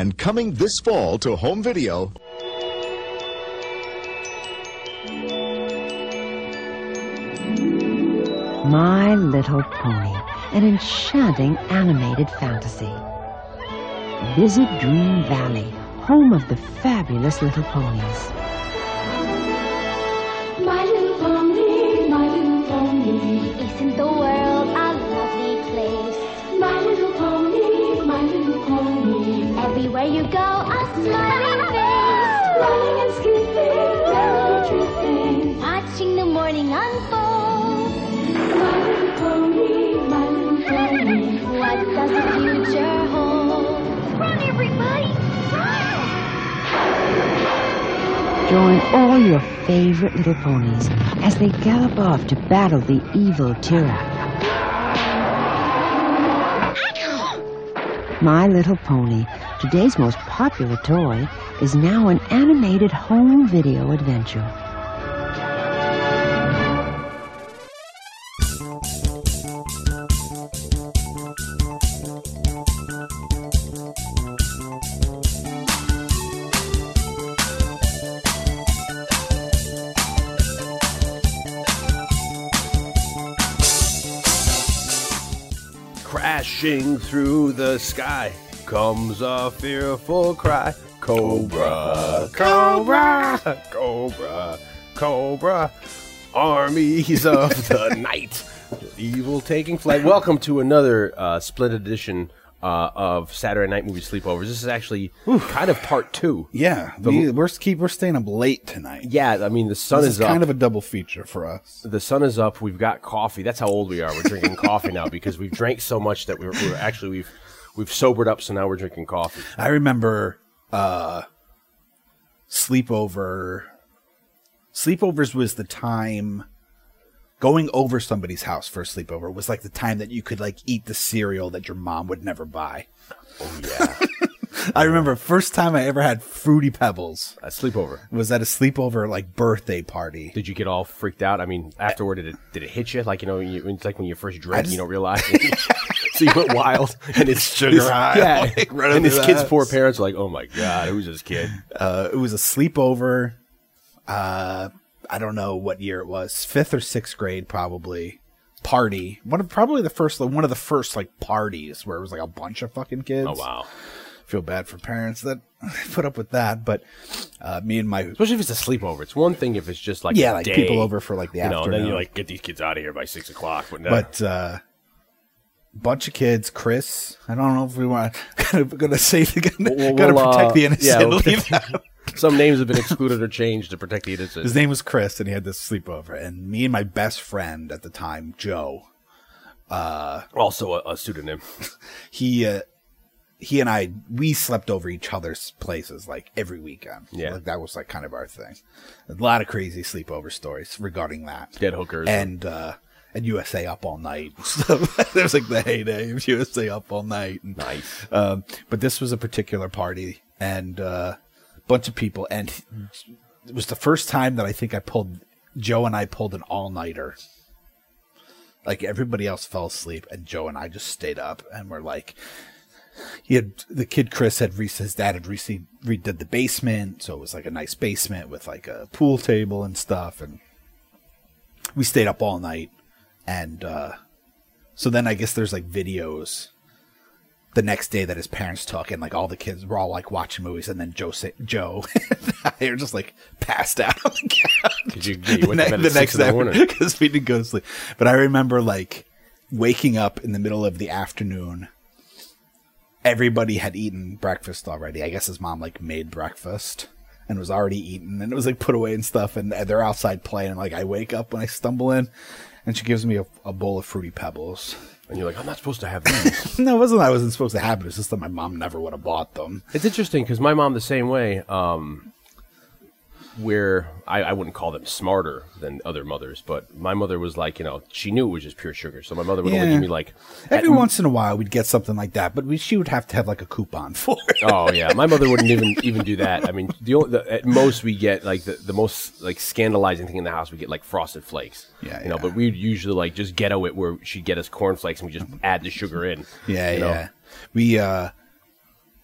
And coming this fall to home video, My Little Pony, an enchanting animated fantasy. Visit Dream Valley, home of the fabulous little ponies. Join all your favorite little ponies as they gallop off to battle the evil Tira. My Little Pony, today's most popular toy, is now an animated home video adventure. Through the sky comes a fearful cry. Cobra, Cobra, Cobra, Cobra, armies of the night, evil taking flight. Welcome to another uh, split edition uh, of Saturday Night Movie Sleepovers. This is actually kind of part two. Yeah, we, we're keep we're staying up late tonight. Yeah, I mean the sun this is, is kind up. of a double feature for us. the sun is up. We've got coffee. That's how old we are. We're drinking coffee now because we've drank so much that we're, we're actually we've we've sobered up. So now we're drinking coffee. I remember uh sleepover sleepovers was the time going over somebody's house for a sleepover was like the time that you could like eat the cereal that your mom would never buy. Oh yeah, I remember first time I ever had fruity pebbles a sleepover. was at a sleepover like birthday party. Did you get all freaked out? I mean, afterward, did it did it hit you? Like you know, you, it's like when you first drink, just- you don't realize. so you went wild, and it's Sugar this- high, Yeah, like, right and the kid's house. poor parents are like, "Oh my god, who's this kid?" Uh, it was a sleepover. Uh, I don't know what year it was, fifth or sixth grade, probably. Party. One of probably the first, one of the first like parties where it was like a bunch of fucking kids. Oh wow, Feel bad for parents that put up with that, but uh, me and my especially if it's a sleepover. It's one thing if it's just like Yeah, like day, people over for, like, the you know, and then you like get these kids out of here by six o'clock. But, no. but uh, bunch of kids. Chris, I don't know if we want to gonna say it We'll-. Gotta we'll, uh, protect the innocent. yeah, we'll protect-. Some names have been excluded or changed to protect the innocent. His name was Chris, and he had this sleepover. And me and my best friend at the time, Joe, also a, a pseudonym. he uh, he and I we slept over each other's places like every weekend. Yeah. like that was like kind of our thing. A lot of crazy sleepover stories regarding that. Dead hookers. and uh, and USA up all night. So there was like the heyday of USA up all night. And, Nice. Um, but this was a particular party and uh, bunch of people, and it was the first time that I think I pulled Joe and I pulled an all nighter. Like everybody else fell asleep, and Joe and I just stayed up, and we're like, he had the kid Chris had re- his dad had recently redid the basement, so it was like a nice basement with like a pool table and stuff, and we stayed up all night, and uh, so then I guess there's like videos the next day that his parents took, and like all the kids were all like watching movies, and then Joe Joe, they were just like passed out on the couch Did you, you went to bed at six in the morning. because we didn't go to sleep. But I remember like waking up in the middle of the afternoon. Everybody had eaten breakfast already. I guess his mom like made breakfast and was already eaten, and it was like put away and stuff. And they're outside playing. And, like I wake up when I stumble in, and she gives me a, a bowl of fruity pebbles. And you're like, I'm not supposed to have these. No, it wasn't. that I wasn't supposed to have it. It's just that my mom never would have bought them. It's interesting because my mom the same way. Um, where I, I wouldn't call them smarter than other mothers, but my mother was like, you know, she knew it was just pure sugar. So my mother would only give me like, Every once in a while, we'd get something like that, but we, she would have to have like a coupon for it. oh yeah, my mother wouldn't even even do that. I mean, the, the at most we get like the, the most like scandalizing thing in the house, we get like frosted flakes. Yeah, you know, yeah. but we'd usually like just ghetto it where she'd get us cornflakes and we just add the sugar in. Yeah, you know? yeah. We uh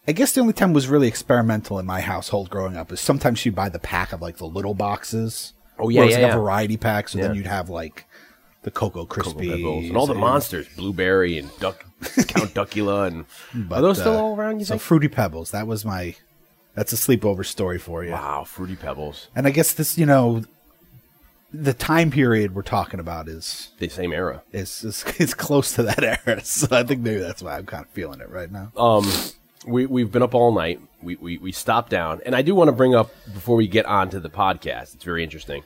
I guess the only time was really experimental in my household growing up is sometimes she'd buy the pack of like the little boxes. Oh, yeah, it's yeah, like yeah. a variety pack. So then you'd have like the Cocoa Krispies Pebbles and all the monsters, Blueberry and Duck, Count Duckula, and But, are those still uh, all around? You so think? Fruity Pebbles. That was my. That's a sleepover story for you. wow, Fruity Pebbles, And I guess this, you know, the time period we're talking about is the same era. It's is, is close to that era. So I think maybe that's why I'm kind of feeling it right now. Um, we we've been up all night. We we we stopped down, and I do want to bring up before we get on to the podcast. It's very interesting.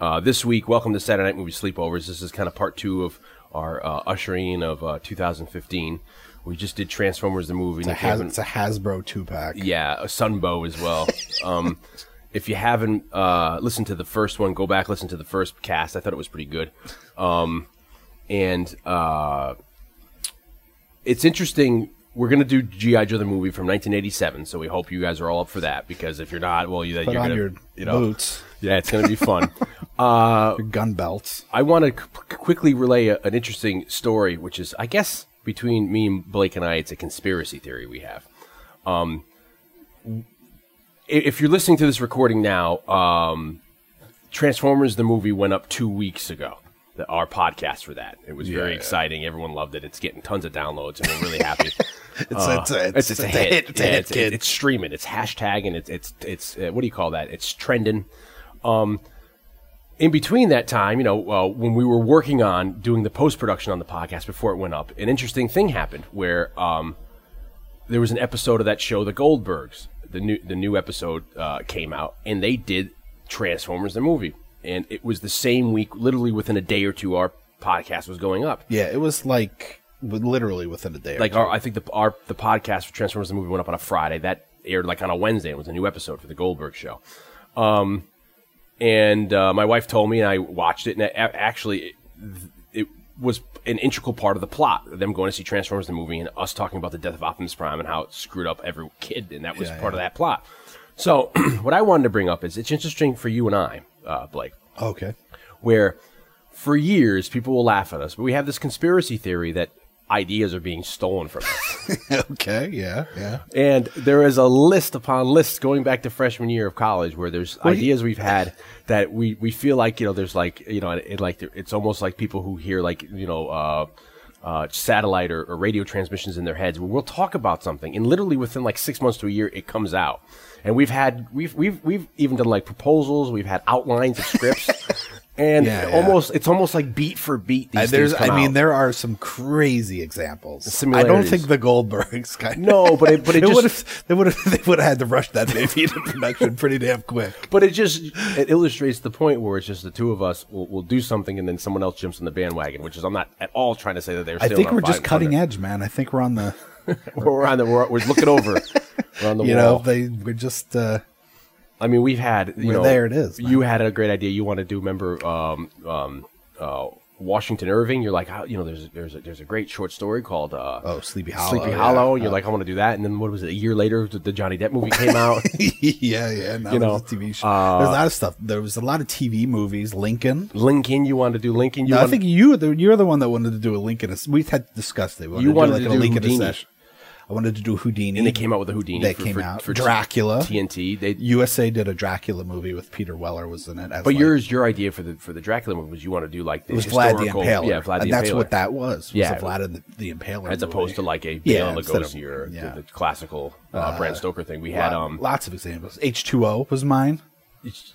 Uh, this week, welcome to Saturday Night Movie Sleepovers. This is kind of part two of our uh, ushering of uh, 2015. We just did Transformers the movie. It's a, Has, it's a Hasbro two pack. yeah, a Sunbow as well. um, if you haven't uh, listened to the first one, go back listen to the first cast. I thought it was pretty good. Um, and uh, it's interesting. We're gonna do GI Joe the movie from 1987, so we hope you guys are all up for that. Because if you're not, well, you, on gonna, your you know, boots, yeah, it's gonna be fun. uh, your gun belts. I want to c- quickly relay a, an interesting story, which is, I guess, between me and Blake and I, it's a conspiracy theory we have. Um, if you're listening to this recording now, um, Transformers the movie went up two weeks ago. The, our podcast for that. It was very Yeah. exciting. Everyone loved it. It's getting tons of downloads, and we're really happy. It's, Uh, it's, a, it's, it's a hit. It's Yeah, hit, it's, kid. it's streaming. It's hashtag and it's it's it's uh, what do you call that? It's trending. Um, in between that time, you know, uh, when we were working on doing the post production on the podcast before it went up, an interesting thing happened where um, there was an episode of that show, The Goldbergs. The new the new episode uh, came out, and they did Transformers the movie, and it was the same week, literally within a day or two, our podcast was going up. yeah, it was like literally within a day. or Like our, I think the our the podcast for Transformers the movie went up on a Friday. That aired like on a Wednesday. It was a new episode for the Goldberg show. Um, and uh, my wife told me, and I watched it, and actually, it, it was an integral part of the plot. Them going to see Transformers the movie, and us talking about the death of Optimus Prime and how it screwed up every kid, and that was Yeah, part of that plot. So, what I wanted to bring up is it's interesting for you and I, uh, Blake okay. where for years people will laugh at us, but we have this conspiracy theory that ideas are being stolen from us. okay. Yeah. Yeah. and there is a list upon lists going back to freshman year of college where there's ideas we've had that we, we feel like, you know, there's like, you know, it, like it's almost like people who hear like, you know, uh, uh, satellite or, or radio transmissions in their heads where we'll talk about something and literally within like six months to a year it comes out and we've had we've we've we've even done like proposals we've had outlines of scripts and Yeah, yeah. almost it's almost like beat for beat these Uh, there's, I mean, there are some crazy examples. I don't think the Goldbergs. Kind No, but it- but it just- would have they would have they would have had to rush that baby into production pretty damn quick. But it just it illustrates the point where it's just the two of us will will do something and then someone else jumps on the bandwagon, which is I'm not at all trying to say that they're. I think we're just cutting edge, man. I think we're on the We're on the we're, we're looking over. We're on the you wall. know they we're just uh, I mean, we've had you We're know there it is, man. You had a great idea. You want to do remember um, um, uh, Washington Irving? You're like, how, you know, there's there's a, there's a great short story called uh, oh Sleepy Hollow. Sleepy yeah. Hollow. You're like, I want to do that. And then what was it? A year later, the, the Johnny Depp movie came out. yeah, yeah. No, You know, a TV show. uh, There's a lot of stuff. There was a lot of TV movies. Lincoln. Lincoln, you wanted to do Lincoln. You No, I wanted- think you the, you're the one that wanted to do a Lincoln. We had discussed it. We You wanted do to do Lincoln Houdini. session. I wanted to do Houdini. and they came out with a Houdini. That for, came for, out. for Dracula. TNT. They USA did a Dracula movie with Peter Weller was in it. as But like- yours, your idea for the for the Dracula movie was you want to do like the it was Vlad the Impaler. yeah, Vlad and the that's what that was. was Yeah. the Vlad the, the Impaler, as opposed movie. to like a Yeah, Bela instead of- Lugosi or yeah. the, the classical uh, Bram Stoker thing. We had Lot- um lots of examples. H two O was mine.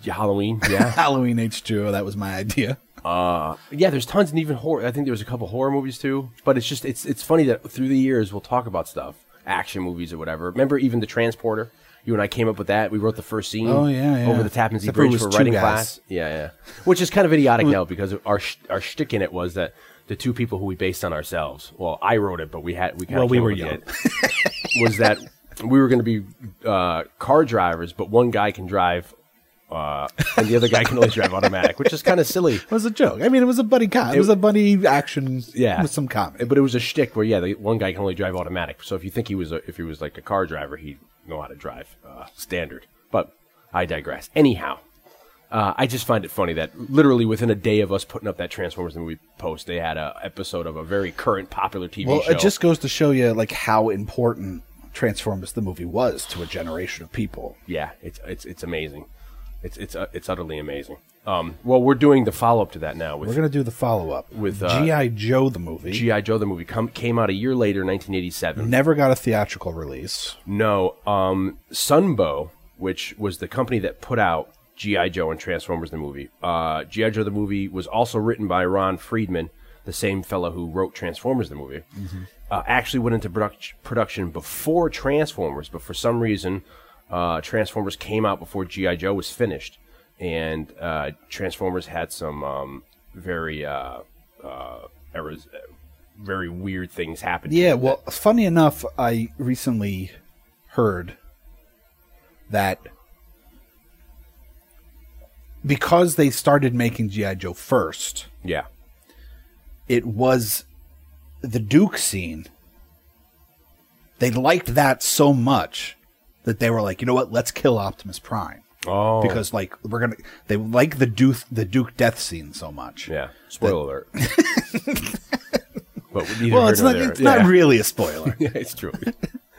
Halloween, yeah, Halloween H two O. That was my idea. uh, yeah. There's tons and even horror. I think there was a couple horror movies too. But it's just it's it's funny that through the years we'll talk about stuff, action movies or whatever. Remember even the Transporter. You and I came up with that. We wrote the first scene Oh, yeah, yeah. over the Tappan Zee Except it Bridge was for two writing guys. class. Yeah, yeah. Which is kind of idiotic now because our sh- our shtick in it was that the two people who we based on ourselves. Well, I wrote it, but we had we kind of Well, we were young. was that we were going to be uh, car drivers, but one guy can drive, uh, and the other guy can only drive automatic, which is kind of silly. It was a joke. I mean, it was a buddy com- It was a buddy action. Yeah, with some comedy. but it was a shtick where yeah, the one guy can only drive automatic. So if you think he was a, if he was like a car driver, he'd know how to drive uh, standard. But I digress. Anyhow. Uh, I just find it funny that literally within a day of us putting up that Transformers movie post, they had a episode of a very current popular TV Well, show. it just goes to show you like how important Transformers the movie was to a generation of people. Yeah, it's it's it's amazing. It's it's uh, it's utterly amazing. Um, well, we're doing the follow up to that now We're gonna do the follow up With, uh, GI Joe the movie. GI Joe the movie. Come, came out a year later, 1987. Never got a theatrical release. No, um, Sunbow, which was the company that put out GI Joe and Transformers the movie. Uh, GI Joe the movie was also written by Ron Friedman, the same fellow who wrote Transformers the movie. Uh, actually went into produc- production before Transformers, but for some reason, uh, Transformers came out before GI Joe was finished, and uh, Transformers had some um, very uh, uh, errors, very weird things happen. Yeah, well, funny enough, I recently heard that because they started making GI Joe first, yeah. it was the Duke scene. They liked that so much that they were like, you know what? Let's kill Optimus Prime Oh, because like we're gonna. They like the Duke the Duke death scene so much. Yeah. Spoiler alert. but Well, it's not. It's yeah. not really a spoiler. Yeah, it's true.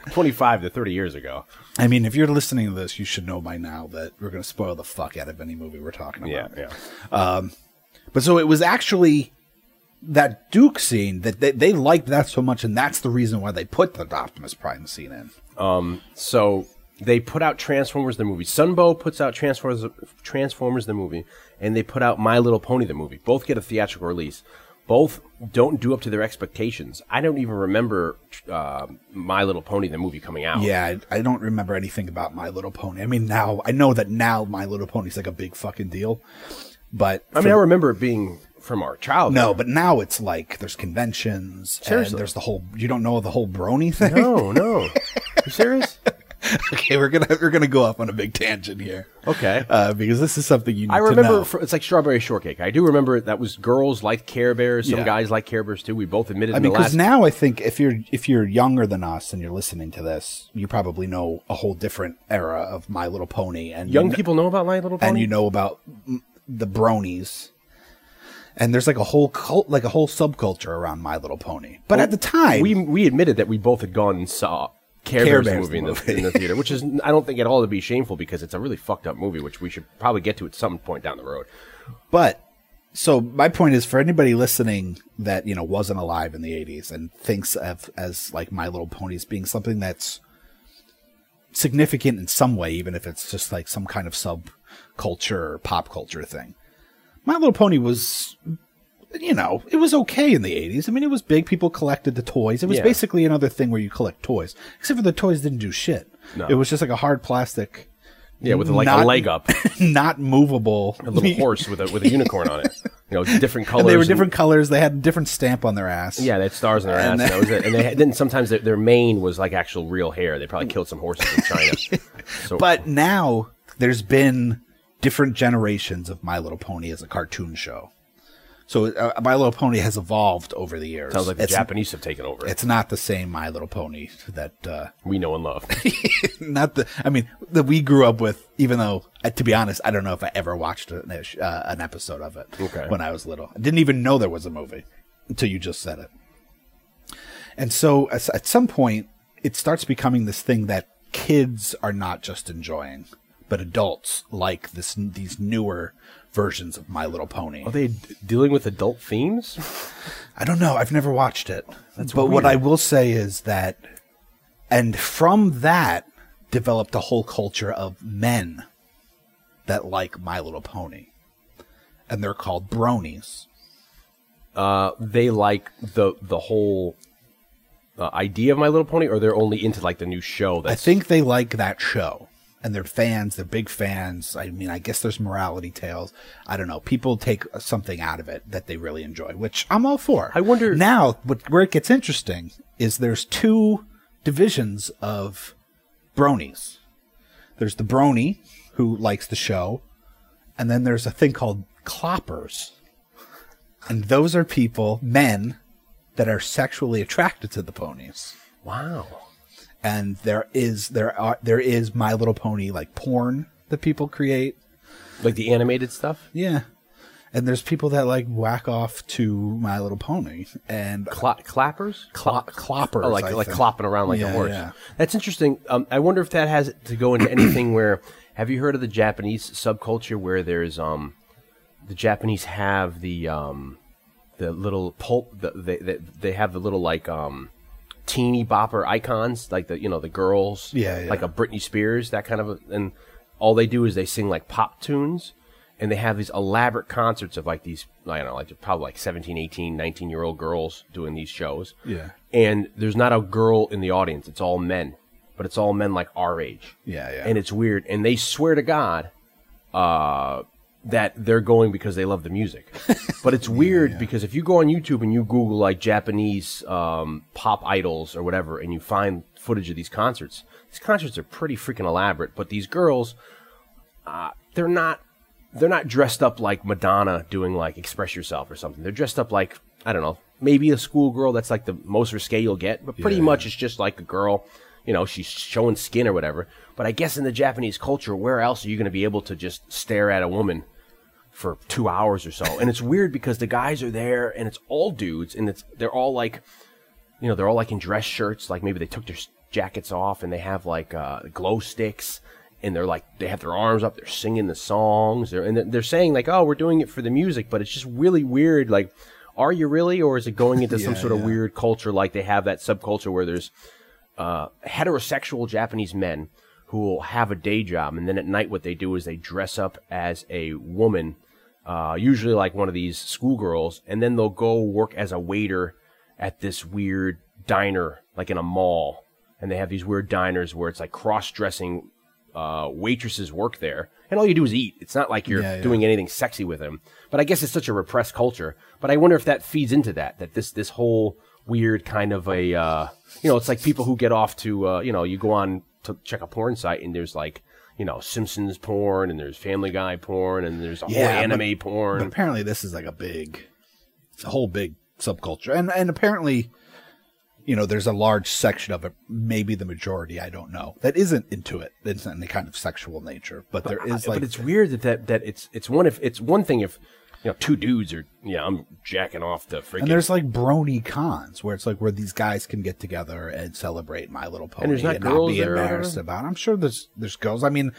Twenty-five to thirty years ago. I mean, if you're listening to this, you should know by now that we're going to spoil the fuck out of any movie we're talking about. Yeah, yeah. But so it was actually that Duke scene that they, they liked that so much, and that's the reason why they put the Optimus Prime scene in. So they put out Transformers the movie. Sunbow puts out Transformers Transformers the movie, and they put out My Little Pony the movie. Both get a theatrical release. Both don't do up to their expectations. I don't even remember uh, My Little Pony the movie coming out. Yeah, I, I don't remember anything about My Little Pony. I mean, now I know that now My Little Pony's like a big fucking deal, but I mean, I remember it being from our childhood. no, but now it's like there's conventions Seriously? and there's the whole. You don't know the whole Brony thing. no, no. You serious? okay, we're gonna we're gonna go off on a big tangent here. Okay. uh, because this is something you need I to remember fr- it's like strawberry shortcake. I do remember that was girls liked Care Bears. Some Yeah. guys like Care Bears too. We both admitted I in mean, because last. now I think if you're if you're younger than us and you're listening to this, you probably know a whole different era of My Little Pony, and young you kn- people know about My Little Pony. and you know about the bronies. And there's like a whole cult, like a whole subculture around My Little Pony. But at the time, we we admitted that we both had gone and saw Care, Care Bears, Bears movie, in, the the, movie. in the theater, which is I don't think at all to be shameful because it's a really fucked up movie, which we should probably get to at some point down the road. But so my point is for anybody listening that you know wasn't alive in the 80s and thinks of as like My Little Pony as being something that's significant in some way, even if it's just like some kind of subculture or pop culture thing. My Little Pony was, you know, it was okay in the 80s. I mean, it was big. People collected the toys. It was Yeah. basically another thing where you collect toys, except for the toys didn't do shit. No. It was just like a hard plastic. Yeah, with like not- a leg up, not movable. a little horse with a with a unicorn on it. You know, different colors. They were and- different colors. They had a different stamp on their ass. Yeah, they had stars on their ass. And And that was it. And they had, then sometimes their, their mane was like actual real hair. They probably killed some horses in China. So, But now there's been different generations of My Little Pony as a cartoon show. So uh, My Little Pony has evolved over the years. sounds like the it's, Japanese have taken over. It's not the same My Little Pony that uh, we know and love. not the. I mean, that we grew up with. Even though, uh, to be honest, I don't know if I ever watched an, uh, an episode of it Okay. when I was little. I didn't even know there was a movie until you just said it. And so, as- at some point, it starts becoming this thing that kids are not just enjoying, but adults like this. These newer versions of My Little Pony. Are they d- dealing with adult themes? I don't know. I've never watched it. That's but what. I will say is that, and from that developed a whole culture of men that like My Little Pony, and they're called bronies. Uh, they like the the whole uh, idea of My Little Pony, or they're only into like the new show. I think they like that show, and they're fans. They're big fans. I mean, I guess there's morality tales. I don't know. People take something out of it that they really enjoy, which I'm all for. I wonder- now. What where it gets interesting is there's two divisions of bronies. There's the brony who likes the show, and then there's a thing called cloppers, and those are people, men, that are sexually attracted to the ponies wow. And there is there are there is My Little Pony like porn that people create. Like the animated stuff. Yeah, and there's people that like whack off to My Little Pony and Cla- clappers, Clop- cloppers, Oh, like I like think. clopping around like a horse. yeah. That's interesting. Um, I wonder if that has to go into anything where. Have you heard of the Japanese subculture where there's um, the Japanese have the um, the little pulp. The, they, they they have the little like um, teeny bopper icons, like the you know the girls, Yeah, yeah. like a Britney Spears, that kind of, a, and all they do is they sing like pop tunes, and they have these elaborate concerts of like these, I don't know, like probably like 17, 18, 19 year old girls doing these shows. Yeah. and there's not a girl in the audience; it's all men, but it's all men like our age. Yeah, yeah. and it's weird, and they swear to God, uh, that they're going because they love the music. But it's weird because if you go on YouTube and you Google like Japanese um, pop idols or whatever, and you find footage of these concerts, these concerts are pretty freaking elaborate. But these girls, uh, they're not they're not dressed up like Madonna doing like Express Yourself or something. They're dressed up like I don't know, maybe a schoolgirl. That's like the most risque you'll get. But pretty Yeah, much it's just like a girl. You know, she's showing skin or whatever. But I guess in the Japanese culture, where else are you going to be able to just stare at a woman for two hours or so? And it's weird because the guys are there and it's all dudes and it's they're all like, you know, they're all like in dress shirts. Like maybe they took their jackets off and they have like uh, glow sticks and they're like they have their arms up. They're singing the songs. They're, and they're- saying like, oh, we're doing it for the music, but it's just really weird. Like, are you really, or is it going into some Yeah, sort of weird culture like they have that subculture where there's uh, heterosexual Japanese men who will have a day job, and then at night, what they do is they dress up as a woman, uh, usually like one of these schoolgirls, and then they'll go work as a waiter at this weird diner, like in a mall. And they have these weird diners where it's like cross dressing uh, waitresses work there, and all you do is eat. It's not like you're Yeah, yeah. doing anything sexy with them. But I guess it's such a repressed culture. But I wonder if that feeds into that. That this this whole weird kind of a uh, you know, it's like people who get off to uh, you know, you go on to check a porn site and there's like you know Simpsons porn and there's Family Guy porn and there's a whole Yeah, but- anime porn. But apparently, this is like a big, it's a whole big subculture, and and apparently, you know, there's a large section of it, maybe the majority, I don't know, that isn't into it. That's not any kind of sexual nature, but there is I- like, but it's weird that, that that it's it's one if it's one thing if you know two dudes are yeah I'm jacking off the freaking and there's like brony cons where it's like where these guys can get together and celebrate My Little Pony And there's not not girls be there or embarrassed about. it. I'm sure there's there's girls. I mean,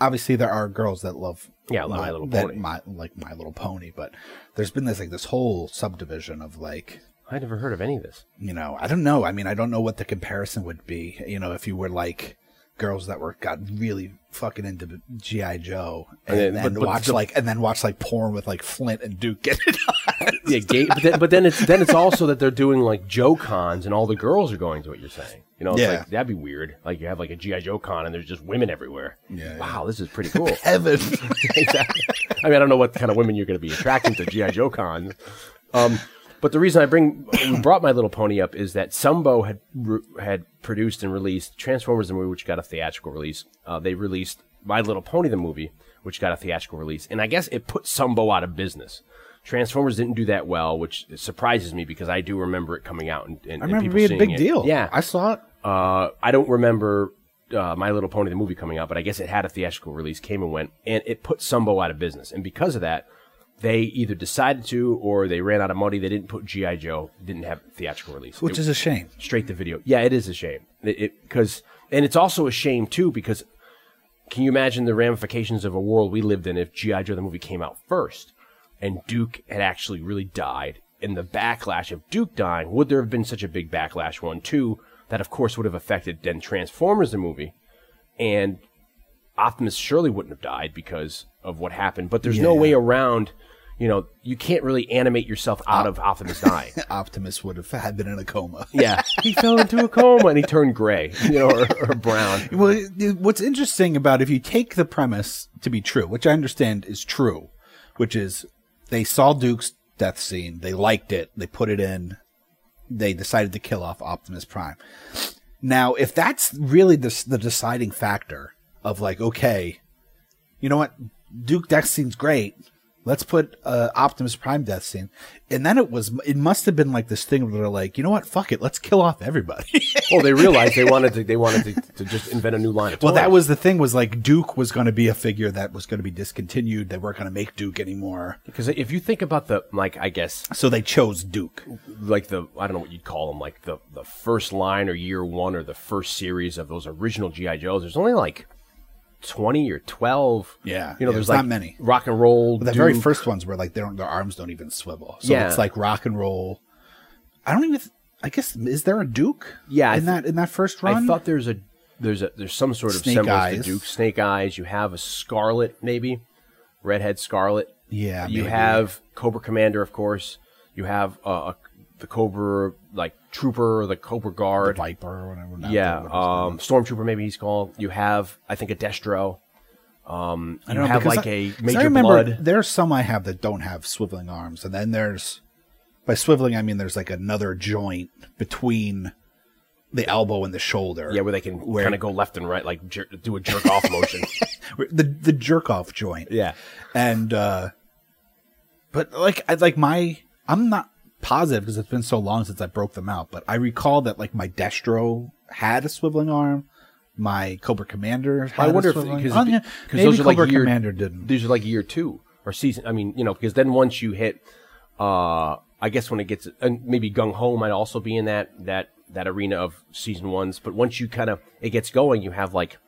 obviously there are girls that love Yeah, My Little that Pony. My, like My Little Pony, but there's been this like this whole subdivision of like I never heard of any of this. you know, I don't know. I mean, I don't know what the comparison would be. You know, if you were like girls that were got really fucking into GI Joe and, And then- then but- but watch the- like and then watch like porn with like Flint and Duke get it on. Yeah, gay, but, then, but then it's then it's also that they're doing like Joe cons and all the girls are going to what you're saying. You know, it's Yeah. like that'd be weird. Like you have like a GI Joe con and there's just women everywhere. Yeah, Wow, this is pretty cool. Heaven. exactly. I mean, I don't know what kind of women you're going to be attracting to GI Joe cons. Um, but the reason I bring brought My Little Pony up is that Sunbow had re- had produced and released Transformers the movie, which got a theatrical release. Uh, they released My Little Pony the movie, which got a theatrical release, and I guess it put Sunbow out of business. Transformers didn't do that well, which surprises me because I do remember it coming out and, and I and remember people being a big it. deal. Yeah, I saw it. uh, I don't remember uh, My Little Pony the movie coming out, but I guess it had a theatrical release, came and went, and it put Sunbow out of business. And because of that, they either decided to or they ran out of money. They didn't put GI Joe, didn't have theatrical release, Which It- is a shame. straight to video. Yeah, it is a shame. It because and it's also a shame too because can you imagine the ramifications of a world we lived in if GI Joe the movie came out first and Duke had actually really died and the backlash of Duke dying would there have been such a big backlash one too that of course would have affected then Transformers the movie and Optimus surely wouldn't have died because of what happened but there's no way around you know you can't really animate yourself out of Optimus dying Optimus would have had been in a coma. yeah, he fell into a coma and he turned gray, you know, or, or brown. Well, what's interesting about if you take the premise to be true, which I understand is true, which is they saw Duke's death scene, they liked it, they put it in, they decided to kill off Optimus Prime. Now, if that's really the, the deciding factor of like, okay, you know what, Duke death scene's great, Let's put uh, Optimus Prime death scene, and then it was. It must have been like this thing where they're like, you know what? Fuck it, let's kill off everybody. Oh, they realized they wanted to. They wanted to, to just invent a new line of well, that was the thing. Was like Duke was going to be a figure that was going to be discontinued. They weren't going to make Duke anymore, because if you think about the like, I guess so they chose Duke. like the I don't know what you'd call them, like the the first line or year one or the first series of those original GI Joes. There's only like twenty or twelve. Yeah, you know, yeah, there's not like many. rock and roll. But the very first ones were like they don't, their arms don't even swivel. So Yeah. it's like rock and roll. I don't even. I guess is there a Duke? Yeah, in th- that in that first run. I thought there's a there's a there's some sort of Snake semblance Eyes. to Duke. Snake Eyes. You have a Scarlett, maybe redhead Scarlett. Yeah, You maybe. have Cobra Commander, of course. You have uh, a, the Cobra like Trooper, or the Cobra the Guard. Viper or whatever. yeah, um, Stormtrooper, maybe he's called. You have, I think, a Destro. Um, I don't know, have because like I- a 'cause I Major remember Bludd. There's some I have that don't have swiveling arms, and then there's by swiveling I mean there's like another joint between the elbow and the shoulder. Yeah, where they can kind of go left and right, like jer- do a jerk off motion. The the jerk off joint. Yeah. and uh but like I like my I'm not positive because it's been so long since I broke them out, but I recall that like my Destro had a swiveling arm. My Cobra Commander. Had I wonder a if because Oh, yeah, maybe those are like Cobra year, Commander didn't. These are like year two or season. I mean, you know, because then once you hit, uh, I guess when it gets, and maybe Gung Ho might also be in that that that arena of season ones. But once you kind of it gets going, you have like.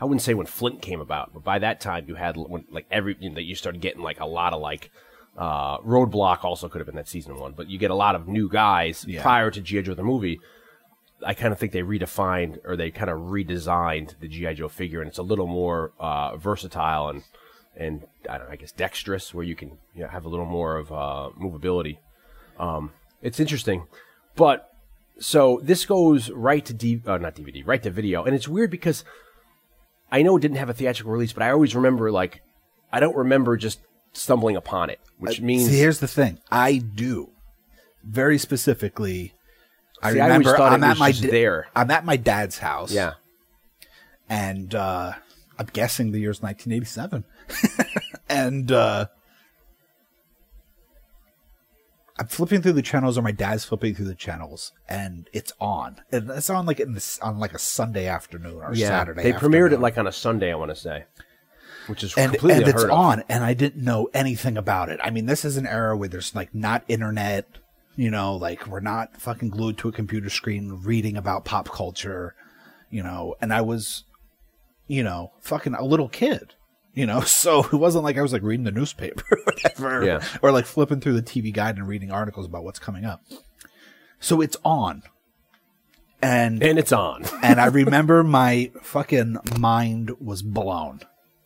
I wouldn't say when Flint came about, but by that time you had when, like every you know, that you started getting like a lot of like uh, Roadblock also could have been that season one, but you get a lot of new guys Yeah. prior to GI Joe the movie. I kind of think they redefined or they kind of redesigned the GI Joe figure, and it's a little more uh, versatile and and I don't know, I guess dexterous, where you can you know, have a little more of uh, movability. Um, it's interesting, but so this goes right to D, uh, not DVD, right to video, and it's weird because I know it didn't have a theatrical release, but I always remember like I don't remember just stumbling upon it, which means See, here's the thing. I do very specifically. I See, I remember thought I'm at my da- there. I'm at my dad's house. yeah. and uh, I'm guessing the year's 1987. and uh, I'm flipping through the channels, or my dad's flipping through the channels, and it's on. And it's on like in this on like a Sunday afternoon or Yeah, Saturday. they premiered it like on a Sunday, I want to say, which is and, completely and it's of. on, and I didn't know anything about it. I mean, this is an era where there's like not internet, you know, like we're not fucking glued to a computer screen reading about pop culture, you know. And I was, you know, fucking a little kid, you know, so it wasn't like I was like reading the newspaper or whatever, Yeah. or like flipping through the TV guide and reading articles about what's coming up. So it's on, and and it's on. and I remember my fucking mind was blown.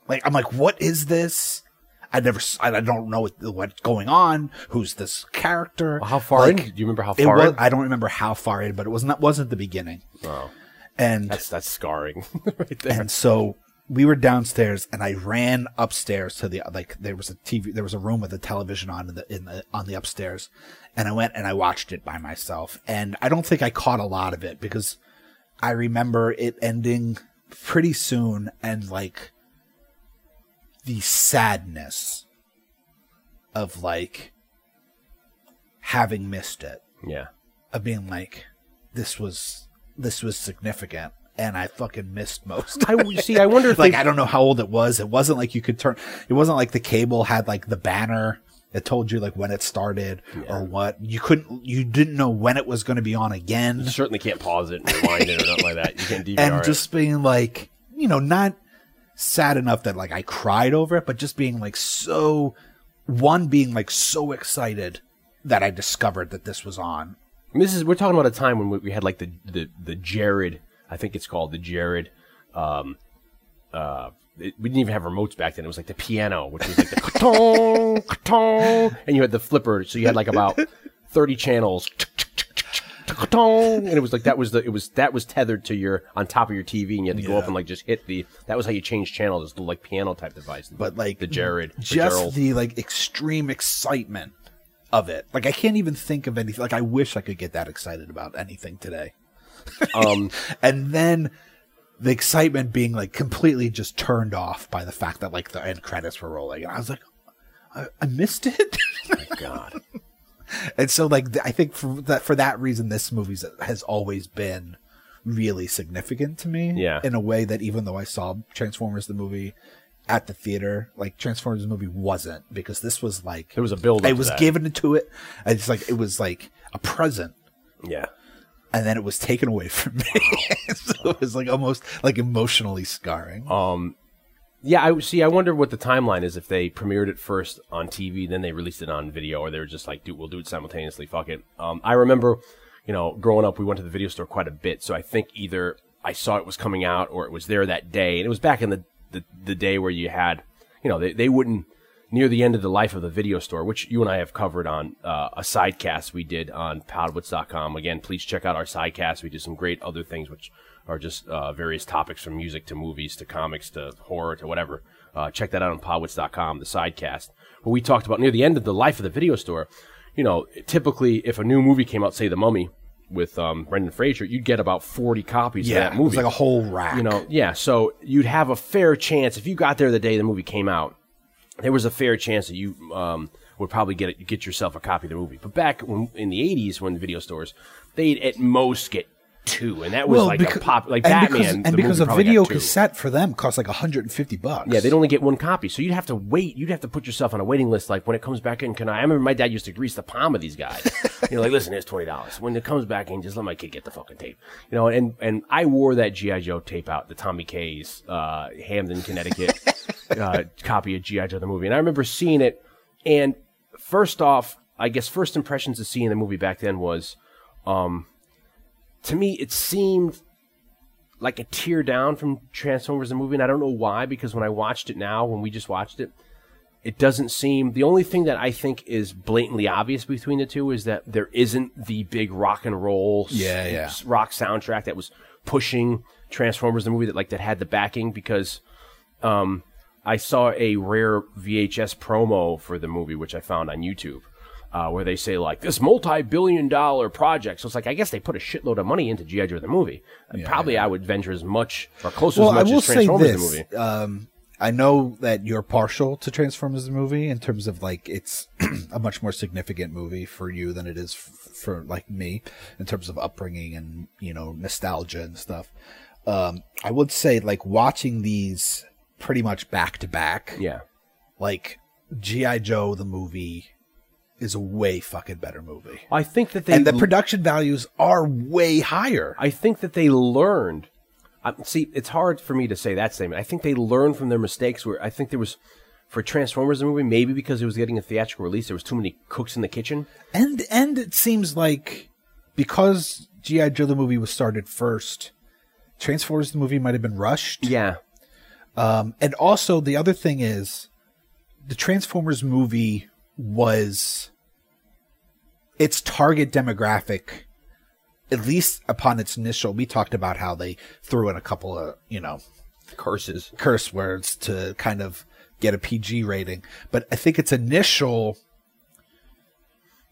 Like I'm like, what is this? I never, I don't know what, what's going on. Who's this character? How far Like, in? Do you remember how It far was? I don't remember how far in, but it was not that wasn't the beginning. Oh, And that's that's scarring right there. and so we were downstairs, and I ran upstairs to the like. There was a TV. There was a room with a television on in the in the on the upstairs, and I went and I watched it by myself. And I don't think I caught a lot of it because I remember it ending pretty soon, and like the sadness of like having missed it yeah. of being like this was this was significant and I fucking missed most. I see. I wonder if like they, I don't know how old it was. It wasn't like you could turn. It wasn't like the cable had like the banner that told you like when it started or what. You couldn't. You didn't know when it was going to be on again. you certainly can't pause it and rewind it or nothing like that. You can't DVR and just being like, you know, not sad enough that like I cried over it, but just being like so. One being like so excited that I discovered that this was on. This is we're talking about a time when we, we had like the the the Jared. I think it's called the Jared. Um, uh, it, we didn't even have remotes back then. It was like the piano, which was like the ka-tong, ka-tong, and you had the flipper. So you had like about thirty channels. And it was like that was the it was that was tethered to your on top of your TV, and you had to go up and like just hit the. That was how you change channels. This little like piano type device. but like the Jared, just Jerrold. the like extreme excitement of it. Like I can't even think of anything. Like I wish I could get that excited about anything today. Um, And then the excitement being like completely just turned off by the fact that like the end credits were rolling, and I was like, I, I missed it. My God. And so like I think for that for that reason, this movie has always been really significant to me. Yeah. In a way that even though I saw Transformers the movie at the theater, like Transformers the movie wasn't because this was like There was a build. I was given to it. It's like it was like a present Yeah. and then it was taken away from me. so it was like almost like emotionally scarring. Um, yeah, I see. I wonder what the timeline is. If they premiered it first on TV, then they released it on video, or they were just like, "Dude, we'll do it simultaneously." Fuck it. Um, I remember, you know, growing up, we went to the video store quite a bit. So I think either I saw it was coming out, or it was there that day, and it was back in the the, the day where you had, you know, they they wouldn't near the end of the life of the video store, which you and I have covered on uh, a sidecast we did on podwits.com. Again, please check out our sidecast. We do some great other things, which are just uh, various topics from music to movies to comics to horror to whatever. Uh, check that out on podwits.com, the sidecast. But we talked about near the end of the life of the video store, you know, typically if a new movie came out, say The Mummy with um, Brendan Fraser, you'd get about 40 copies yeah, of that movie. was like a whole rack. You know, yeah. So you'd have a fair chance if you got there the day the movie came out. There was a fair chance that you um, would probably get it, get yourself a copy of the movie. But back when, in the '80s, when the video stores, they'd at most get two, and that was like a pop, like and Batman. because, and because a video cassette for them cost like 150 bucks. Yeah, they'd only get one copy, so you'd have to wait. You'd have to put yourself on a waiting list. Like when it comes back in, can I? I remember my dad used to grease the palm of these guys. you know, like listen, here's twenty dollars. When it comes back in, just let my kid get the fucking tape. You know, and and I wore that GI Joe tape out, the Tommy K's, uh, Hamden, Connecticut uh, copy of GI Joe the movie, and I remember seeing it. And first off, I guess first impressions of seeing the movie back then was, um, to me, it seemed like a tear down from Transformers the movie, and I don't know why. Because when I watched it now, when we just watched it, it doesn't seem. The only thing that I think is blatantly obvious between the two is that there isn't the big rock and roll, Yeah, yeah. rock soundtrack that was pushing Transformers the movie that like that had the backing because. Um, I saw a rare VHS promo for the movie, which I found on YouTube, uh, where they say like this multi-billion-dollar project. So it's like I guess they put a shitload of money into GI Joe the movie. And probably I would venture as much or close Well, as I much will as say this. the movie. Um, I know that you're partial to Transformers the movie in terms of like it's a much more significant movie for you than it is f- for like me in terms of upbringing and you know nostalgia and stuff. Um, I would say like watching these pretty much back to back. Yeah, Like GI Joe the movie is a way fucking better movie. I think that they and the production values are way higher. I think that they learned. I, see, it's hard for me to say that statement. I think they learned from their mistakes. Where I think there was for Transformers the movie, maybe because it was getting a theatrical release, there was too many cooks in the kitchen. And and it seems like because GI Joe the movie was started first, Transformers the movie might have been rushed. Yeah, Um, and also the other thing is, the Transformers movie was its target demographic. At least upon its initial, we talked about how they threw in a couple of you know curses. curse words to kind of get a PG rating. But I think its initial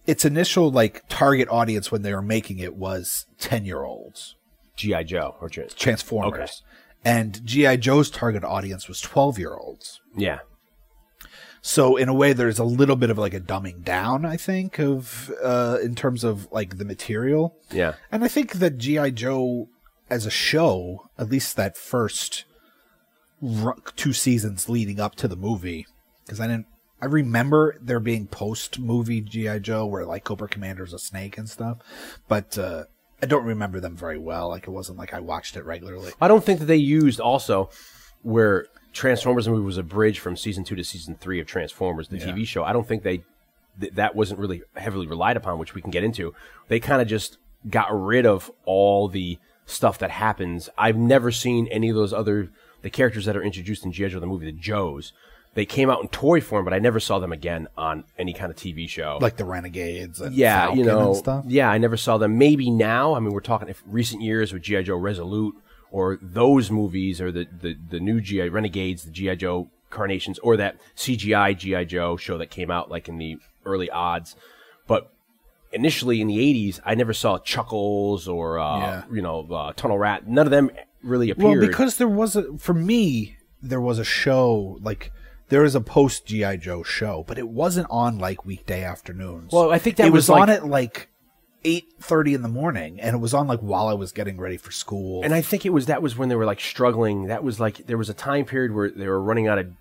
its initial like target audience when they were making it was 10 year olds GI Joe or Trans- Transformers. Okay. And G.I. Joe's target audience was 12 year olds. Yeah, So in a way, there's a little bit of like a dumbing down, I think, of uh, in terms of like the material. yeah. And I think that G.I. Joe as a show, at least that first two seasons leading up to the movie, because I didn't, I remember there being post movie G.I. Joe where like Cobra Commander's a snake and stuff, but uh, I don't remember them very well. Like it wasn't like I watched it regularly. I don't think that they used also where Transformers movie was a bridge from season two to season three of Transformers, the TV show. I don't think they th- that wasn't really heavily relied upon, which we can get into. They kind of just got rid of all the stuff that happens. I've never seen any of those other the characters that are introduced in G.I. Joe the movie, the Joes. They came out in toy form, but I never saw them again on any kind of TV show. Like the Renegades and yeah, Falcon you know, and stuff. yeah, I never saw them. Maybe now. I mean, we're talking if recent years with GI Joe Resolute or those movies or the the, the new GI Renegades, the GI Joe Carnations, or that CGI GI Joe show that came out like in the early odds. But initially in the '80s, I never saw Chuckles or uh, Yeah. you know uh, Tunnel Rat. None of them really appeared. Well, because there was a for me there was a show like there was a post GI Joe show, but it wasn't on like weekday afternoons. Well, I think that it was was, on like- at like eight thirty in the morning, and it was on like while I was getting ready for school. And I think it was that was when they were like struggling. That was like there was a time period where they were running out of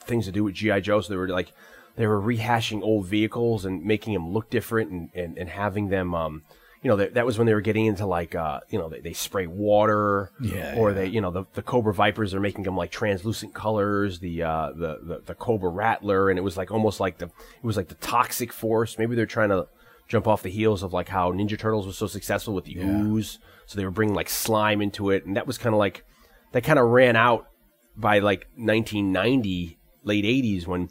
things to do with GI Joe, so they were like they were rehashing old vehicles and making them look different and and, and having them. Um, you know, that, that was when they were getting into like, uh, you know, they, they spray water, Yeah, or yeah. they, you know, the, the Cobra Vipers are making them like translucent colors. The, uh, the, the, the Cobra Rattler, and it was like almost like the, it was like the toxic force. Maybe they're trying to jump off the heels of like how Ninja Turtles was so successful with the ooze, so they were bringing like slime into it, and that was kind of like, that kind of ran out by like 1990, late 80s when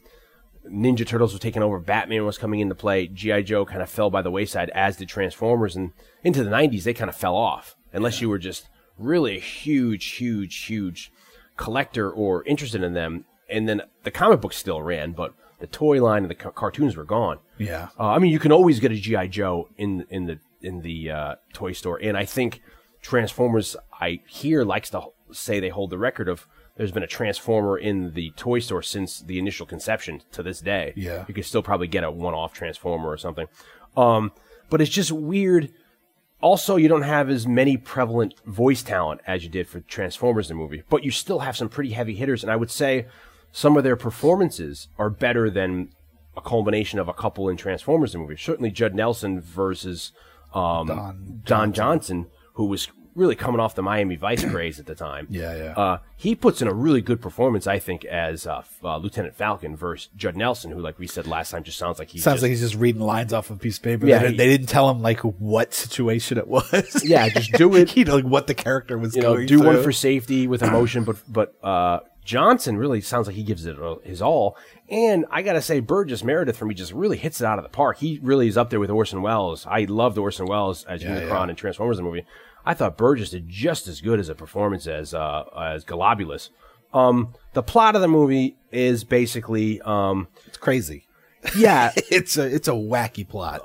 Ninja Turtles was taking over, Batman was coming into play, G.I. Joe kind of fell by the wayside, as did Transformers, and into the 90s, they kind of fell off. Unless you were just really a huge, huge, huge collector or interested in them. And then the comic books still ran, but the toy line and the ca- cartoons were gone. Yeah. Uh, I mean, you can always get a GI Joe in in the in the uh, toy store, and I think Transformers. I hear likes to say they hold the record of. There's been a Transformer in the toy store since the initial conception to this day. Yeah. you could still probably get a one-off Transformer or something. Um, but it's just weird. Also, you don't have as many prevalent voice talent as you did for Transformers in the movie, but you still have some pretty heavy hitters, and I would say some of their performances are better than a culmination of a couple in Transformers the movie. Certainly, Judd Nelson versus um, Don Don Johnson, who was really coming off the Miami Vice craze at the time. Yeah, yeah. Uh, he puts in a really good performance, I think, as uh, uh, Lieutenant Falcon versus Judd Nelson, who, like we said last time, just sounds like he Sounds just, like he's just reading lines off a piece of paper. Yeah, they, he- they didn't tell him like what situation it was. Yeah, just do it. you know, like what the character was you know, do one for safety with emotion, but but uh, Johnson really sounds like he gives it his all. And I gotta say, Burgess Meredith for me just really hits it out of the park. He really is up there with Orson Welles. I loved Orson Welles as Unicron yeah. and Transformers the movie. I thought Burgess did just as good as a performance as uh, as Globulus. Um, the plot of the movie is basically um, It's crazy. yeah, It's a it's a wacky plot.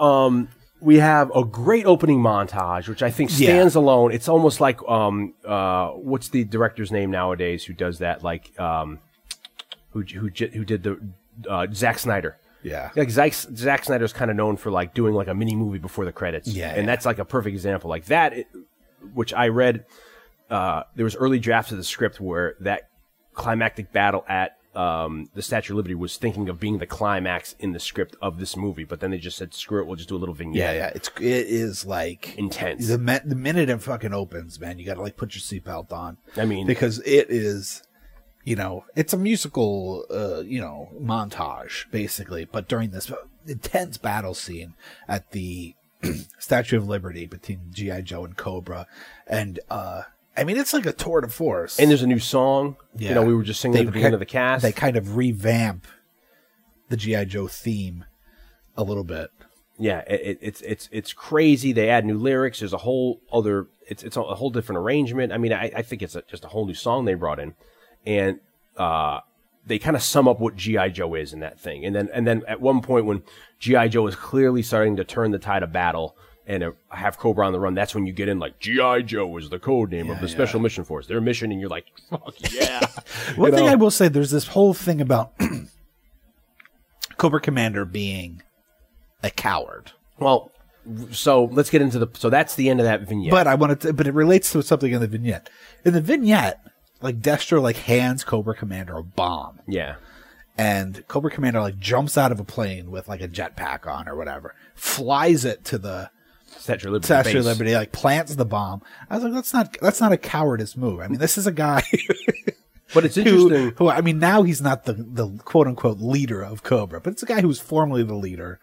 we have a great opening montage, which I think Yeah. stands alone. It's almost like um uh what's the director's name nowadays who does that? Like um who who who did the uh, Zack Snyder. Yeah. like Zack, Zack Snyder's kind of known for like doing like a mini movie before the credits. Yeah, and yeah. that's like a perfect example. Like that, it- which I read. Uh, there was early drafts of the script where that climactic battle at um, the Statue of Liberty was thinking of being the climax in the script of this movie, but then they just said, "Screw it, we'll just do a little vignette." yeah, yeah. It's it is like Intense. The the minute it fucking opens, man, you got to like put your seatbelt on. I mean- because it is, you know, it's a musical, uh, you know, montage basically. But during this intense battle scene at the Statue of Liberty between GI Joe and Cobra, and uh, I mean, it's like a tour de force. And there's a new song. Yeah. You know, we were just singing They at the beginning of the cast. They kind of revamp the GI Joe theme a little bit. yeah, it, it, it's it's it's crazy. They add new lyrics. There's a whole other. It's it's a whole different arrangement. I mean, I, I think it's a, just a whole new song they brought in, and uh, they kind of sum up what GI Joe is in that thing. And then and then at one point when GI Joe is clearly starting to turn the tide of battle. And uh, have Cobra on the run. That's when you get in like GI Joe is the code name of the Special Mission Force. Their mission, and you're like, fuck yeah. One You thing know? I will say, there's this whole thing about Cobra Commander being a coward. Well, so let's get into the. So that's the end of that vignette. But I wanted to, but it relates to something in the vignette. In the vignette, like Destro like hands Cobra Commander a bomb, yeah, and Cobra Commander like jumps out of a plane with like a jetpack on or whatever, flies it to the Statue of Liberty. Statue of base. Liberty, like plants the bomb. I was like, that's not that's not a cowardice move. I mean, this is a guy But it's who, interesting. who I mean, now he's not the the quote unquote leader of Cobra, but it's a guy who was formerly the leader,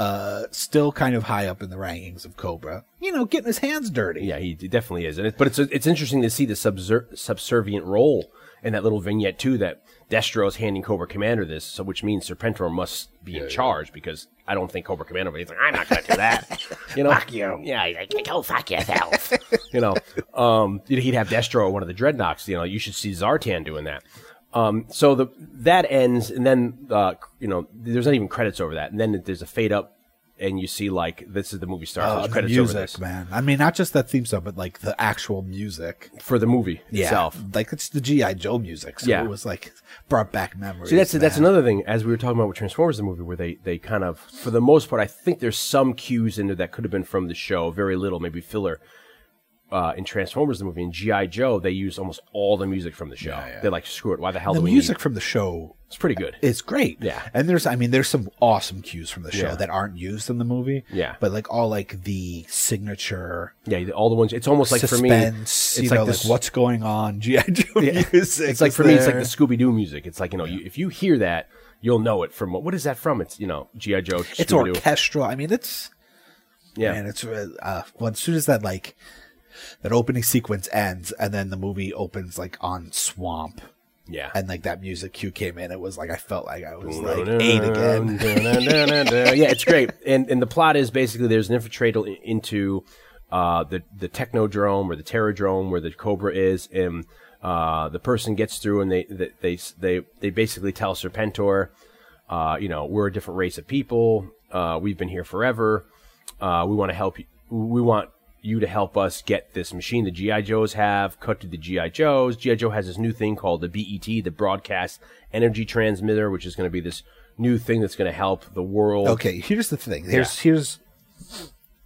uh, still kind of high up in the rankings of Cobra. You know, getting his hands dirty. Yeah, he definitely is. And it, but it's it's interesting to see the subser- subservient role in that little vignette too. That Destro is handing Cobra Commander this, so which means Serpentor must be in charge because I don't think Cobra Commander. But he's like, I'm not going to do that. You know, fuck you. Yeah, he's like, go fuck yourself. you know, um, he'd have Destro or one of the Dreadnoks. You know, you should see Zartan doing that. Um, so the that ends, and then uh, you know, there's not even credits over that, and then there's a fade up and you see like this is the movie star. so there's oh, the credits music, this man. I mean, not just that theme song, but like the actual music for the movie yeah. itself. Like it's the GI Joe music. So Yeah. it was like brought back memories. See, that's that's another thing. As we were talking about with Transformers, the movie, where they they kind of, for the most part, I think there's some cues in there that could have been from the show, very little, maybe filler. Uh, in Transformers, the movie, in GI Joe, they use almost all the music from the show. yeah. They're like, screw it, why the hell The do we music need? from the show It's pretty good. It's great. Yeah. and there's I mean there's some awesome cues from the show Yeah. that aren't used in the movie. Yeah. but like all like the signature Yeah, all the ones. It's almost like for me, it's like know, this. like what's going on? GI Joe music. it's like for me, it's like the Scooby Doo music. It's like you know, you, if you hear that, you'll know it from what? What is that from? It's you know, GI Joe. It's Scooby-Doo. orchestral. I mean, it's Yeah, and it's uh, uh, well, as soon as that like that opening sequence ends, and then the movie opens like on swamp, yeah. and like that music cue came in, it was like I felt like I was like eight again. yeah, it's great. And and the plot is basically there's an infiltrator into uh, the the technodrome or the terradrome where the Cobra is, and uh, the person gets through and they they they they, they basically tell Serpentor, uh, you know, we're a different race of people. Uh, we've been here forever. Uh, we want to help you. We want you to help us get this machine the GI Joes have. Cut to the GI Joes. GI Joe has this new thing called the BET, the Broadcast Energy Transmitter, which is going to be this new thing that's going to help the world. Okay, here's the thing. Here's here's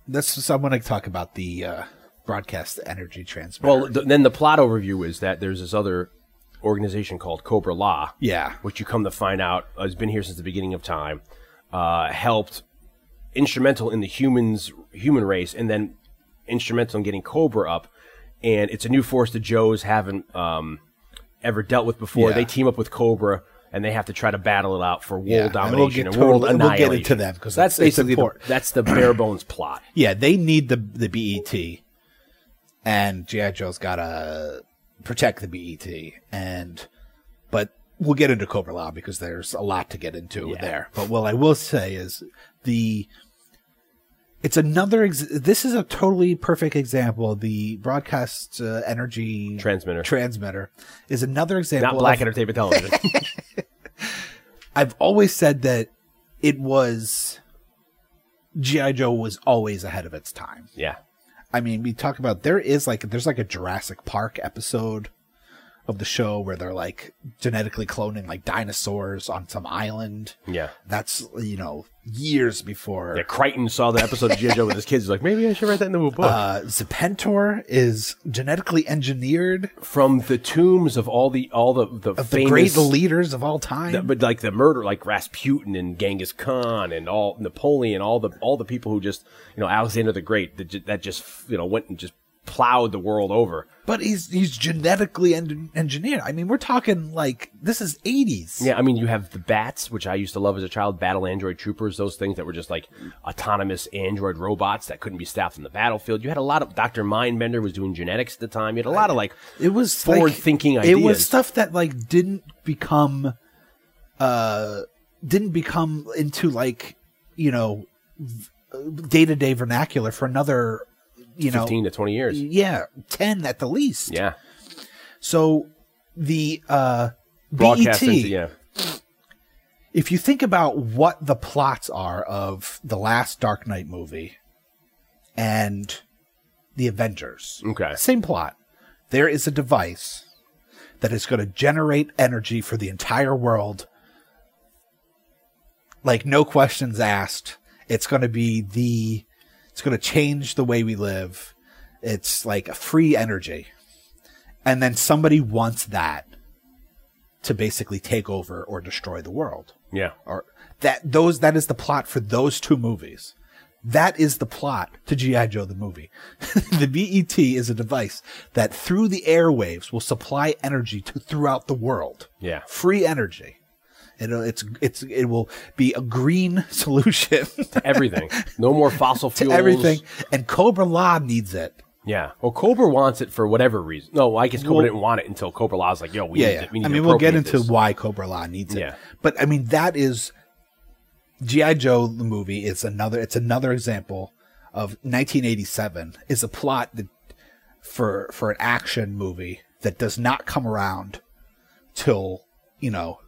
this is I'm going to talk about the uh, broadcast energy transmitter. Well, th- then the plot overview is that there's this other organization called Cobra La. Yeah. Which you come to find out has been here since the beginning of time, uh, helped instrumental in the humans human race, and then instrumental in getting Cobra up. And it's a new force the Joes haven't um, ever dealt with before. Yeah. They team up with Cobra. And they have to try to battle it out for world Yeah, and we'll domination and world totally- we'll get into that because that's basically the, that's the bare bones plot. yeah, they need the the BET, and GI Joe's got to protect the BET, and but we'll get into Cobra La because there's a lot to get into Yeah. there. But what I will say is the it's another. Ex- this is a totally perfect example. The broadcast uh, energy Transmitter. transmitter is another example. Not black of- entertainment television. I've always said that it was GI Joe was always ahead of its time. yeah. I mean, we talk about there is like there's like a Jurassic Park episode of the show where they're like genetically cloning like dinosaurs on some island. Yeah. That's you know years before. Yeah, Crichton saw the episode of G.I. Joe with his kids. He's like, maybe I should write that into a book. Uh, Serpentor is genetically engineered From the tombs of all the all the the, of the great leaders of all time. the- but like the murder, like Rasputin and Genghis Khan and all Napoleon, all the all the people who just you know Alexander the Great that, that just you know went and just plowed the world over. but he's he's genetically en- engineered. I mean, we're talking like this is 80s. Yeah, I mean, you have the bats, which I used to love as a child, battle android troopers, those things that were just like autonomous android robots that couldn't be stopped in the battlefield. You had a lot of Dr. Mindbender was doing genetics at the time. You had a lot of like it was forward-thinking like, It was stuff that like didn't become, uh, didn't become into like you know, day to day vernacular for another, you know, 15 to 20 years. yeah, ten at the least. Yeah. So the uh, Broadcast BET, into, yeah. if you think about what the plots are of the last Dark Knight movie and the Avengers, Okay. same plot. There is a device that is going to generate energy for the entire world. Like no questions asked. It's going to be the it's going to change the way we live. It's like a free energy. And then somebody wants that to basically take over or destroy the world Yeah. or that those that is the plot for those two movies. That is the plot to GI Joe the movie. the BET is a device that through the airwaves will supply energy to throughout the world. Yeah. Free energy. It'll, uh, it's it's it will be a green solution to Everything. No more fossil fuels. to everything, and Cobra La needs it. Yeah. Well, Cobra wants it for whatever reason. No, I guess Cobra Well- didn't want it until Cobra La Law's like, yo, we yeah, need, yeah. to, we need I mean, we'll get into this. why Cobra La needs it. Yeah. But I mean, that is GI Joe the movie is another. It's another example of 1987 is a plot that for for an action movie that does not come around till you know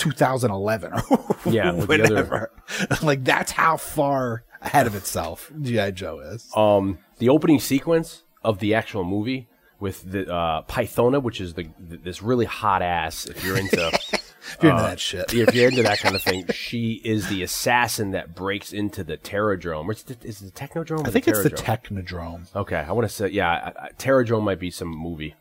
2011 or Yeah, the whatever. like that's how far ahead of itself. GI Joe is. um, the opening sequence of the actual movie with the uh, Pythona, which is the, th this really hot ass. If you're into if you're into that shit. if you're into that kind of thing, she is the assassin that breaks into the Terradrome. Or is it, is it the Technodrome? I think it's the Technodrome. Okay, I want to say yeah. I, I, Terradrome might be some movie,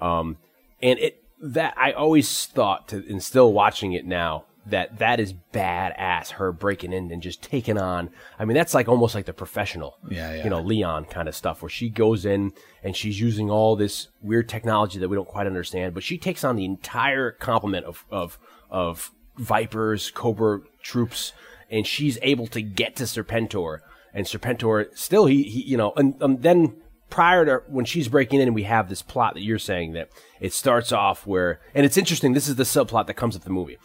um, and it that I always thought to and still watching it now that that is badass. Her breaking in and just taking on. I mean, that's like almost like the professional, Yeah, yeah. you know, Leon kind of stuff where she goes in and she's using all this weird technology that we don't quite understand, but she takes on the entire complement of of of Vipers, Cobra troops, and she's able to get to Serpentor. And Serpentor still he, he you know, and um, then prior to when she's breaking in, and we have this plot that you're saying that it starts off where, and it's interesting. This is the subplot that comes with the movie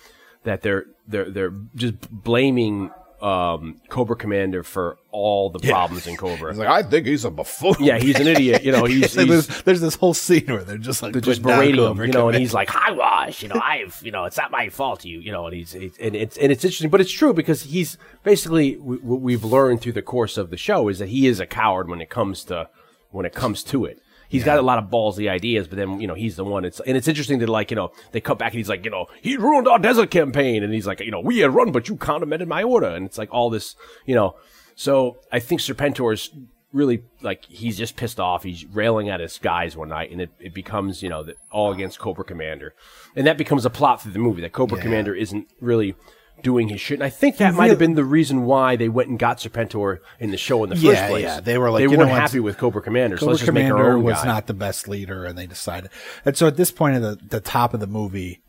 that they're they're they're just blaming um, Cobra Commander for all the problems in Cobra. He's like, I think he's a buffoon. yeah, he's an idiot. You know, he's, he's there's, there's this whole scene where they're just like they're just berating him, you know, and he's like, "I was, you know, I've, you know, it's not my fault, you, you know," and he's, he's and it's and it's interesting, but it's true because he's basically what we've learned through the course of the show is that he is a coward when it comes to when it comes to it. He's got a lot of ballsy ideas, but then you know he's the one. It's and it's interesting that like you know they cut back and he's like you know he ruined our desert campaign, and he's like you know we had run, but you countermanded my order, and it's like all this you know. So I think Serpentor's really like he's just pissed off. He's railing at his guys one night, and it, it becomes you know that all against Cobra Commander, and that becomes a plot through the movie that Cobra Commander isn't really doing his shit. And I think that might have been the reason why they went and got Serpentor in the show in the Yeah, first place. yeah. They were like, they you weren't what? happy with Cobra Commander, so Cobra let's just make our Commander own was guy. not the best leader, and they decided. And so at this point at the, the top of the movie,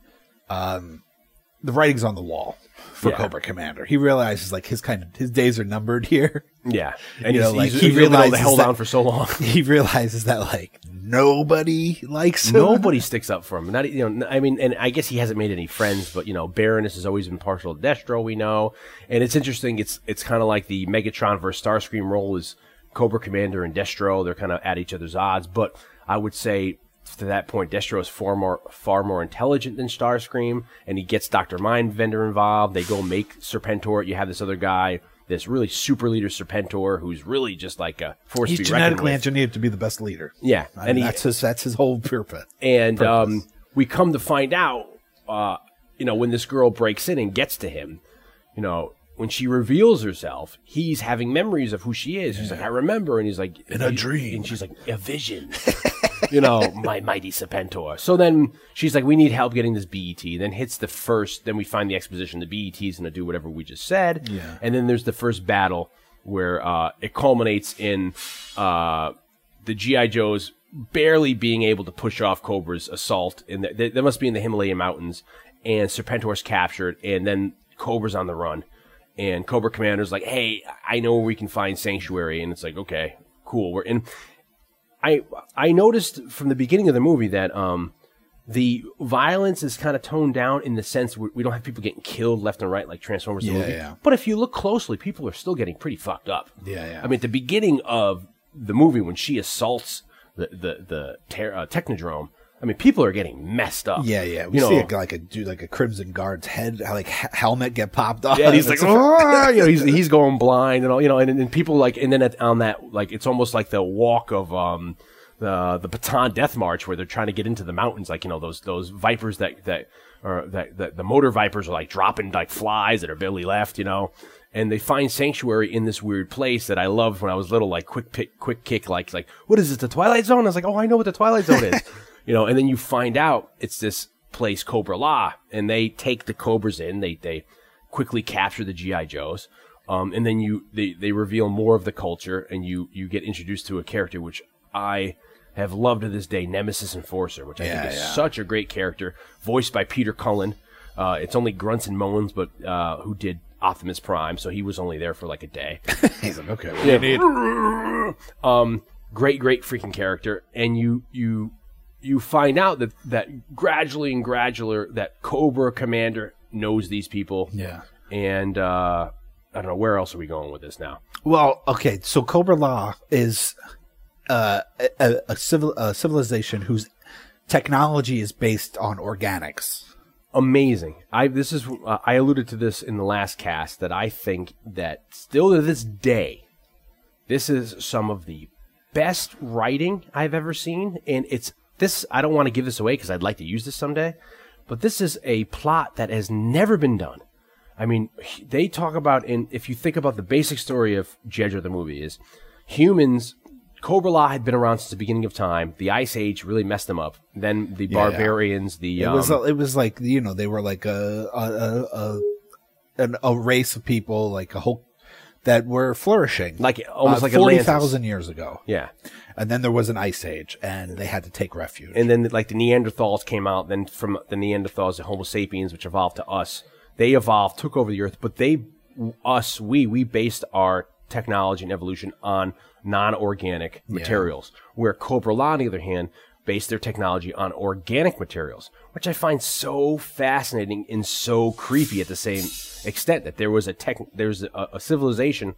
um, the writing's on the wall for Yeah. Cobra Commander. He realizes like his kind of his days are numbered here. yeah, and You he's, know, like, he's, he he's been able to realizes hold that- on for so long. he realizes that like nobody likes him. Nobody sticks up for him. Not you know. I mean, and I guess he hasn't made any friends, but you know, Baroness has always been partial to Destro. We know, and it's interesting. It's it's kind of like the Megatron versus Starscream role is Cobra Commander and Destro. They're kind of at each other's odds, but I would say to that point, Destro is far more far more intelligent than Starscream, and he gets Doctor Mindbender involved. They go make Serpentor. You have this other guy. This really super leader Serpentor, who's really just like a force He's to be genetically engineered to be the best leader. Yeah, I and mean, he- that's his that's his whole purpose. and um, we come to find out, uh, you know, when this girl breaks in and gets to him, you know, when she reveals herself, he's having memories of who she is. She's like, I remember, and he's like, In a dream. and she's like, a vision. you know, my mighty Serpentor. So then she's like, we need help getting this BET. Then hits the first. Then we find the exposition. The BET is going to do whatever we just said. Yeah. And then there's the first battle where uh, it culminates in uh, the GI Joes barely being able to push off Cobra's assault. And they, they must be in the Himalayan mountains. And Serpentor's captured, and then Cobra's on the run. And Cobra Commander's like, "Hey, I know where we can find sanctuary." And it's like, "Okay, cool." We're in. I I noticed from the beginning of the movie that um the violence is kind of toned down in the sense we, we don't have people getting killed left and right like Transformers the Yeah, movie. yeah. But if you look closely, people are still getting pretty fucked up. Yeah, yeah. I mean, at the beginning of the movie when she assaults the the the ter- uh, Technodrome, I mean, people are getting messed up. Yeah, yeah. We you know, see a, like a dude, like a Crimson Guard's head, like he- helmet get popped off. Yeah, and he's like, "Ah," you know, he's he's going blind and all, you know, and, and people like, and then at, on that, like, it's almost like the walk of um the the Bataan Death March where they're trying to get into the mountains, like you know those those vipers that that or that, that the motor vipers are like dropping like flies that are barely left, you know. And they find sanctuary in this weird place that I loved when I was little, like quick pick, quick kick, like like what is it, the Twilight Zone? I was like, oh, I know what the Twilight Zone is, you know. And then you find out it's this place, Cobra La, and they take the Cobras in. They they quickly capture the GI Joes, um, and then you they, they reveal more of the culture, and you you get introduced to a character which I have loved to this day, Nemesis Enforcer, which I Yeah, think is yeah. such a great character, voiced by Peter Cullen. Uh, it's only grunts and moans, but uh, who did Optimus Prime, so he was only there for like a day. he's like, okay, need? um, great, great freaking character, and you you you find out that that gradually and gradually that Cobra Commander knows these people. Yeah. and uh, I don't know where else are we going with this now. Well, okay, so Cobra La is uh, a, a, civil, a civilization whose technology is based on organics. amazing. I this is uh, I alluded to this in the last cast that I think that still to this day, this is some of the best writing I've ever seen, and it's this. I don't want to give this away because I'd like to use this someday, but this is a plot that has never been done. I mean, they talk about in if you think about the basic story of Jedra the movie is humans. Cobra La had been around since the beginning of time. The Ice Age really messed them up. Then the Yeah, yeah. barbarians, the It um, was it was like you know they were like a a a, a, an, a race of people like a whole that were flourishing Like- almost uh, like forty Atlantis. years ago. yeah. And then there was an ice age, and they had to take refuge. and then like the Neanderthals came out. Then from the Neanderthals, the Homo sapiens, which evolved to us, they evolved, took over the Earth. But they, us, we, we based our technology and evolution on non-organic materials. Where Cobra on the other hand, based their technology on organic materials, which I find so fascinating and so creepy at the same extent. That there was a tech, there's a, a civilization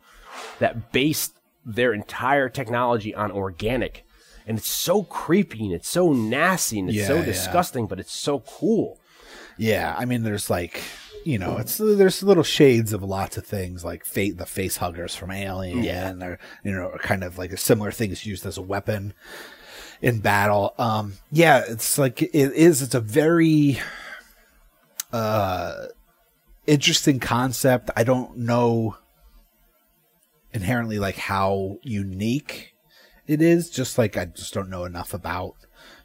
that based their entire technology on organic. And it's so creepy and it's so nasty and it's Yeah, so yeah. disgusting, but it's so cool. Yeah, I mean, there's like, you know, it's there's little shades of lots of things like fate, the face huggers from Alien, Yeah. and they're you know kind of like a similar thing is used as a weapon in battle. Um, yeah, it's like it is. It's a very uh interesting concept. I don't know inherently like how unique it is. Just like I just don't know enough about.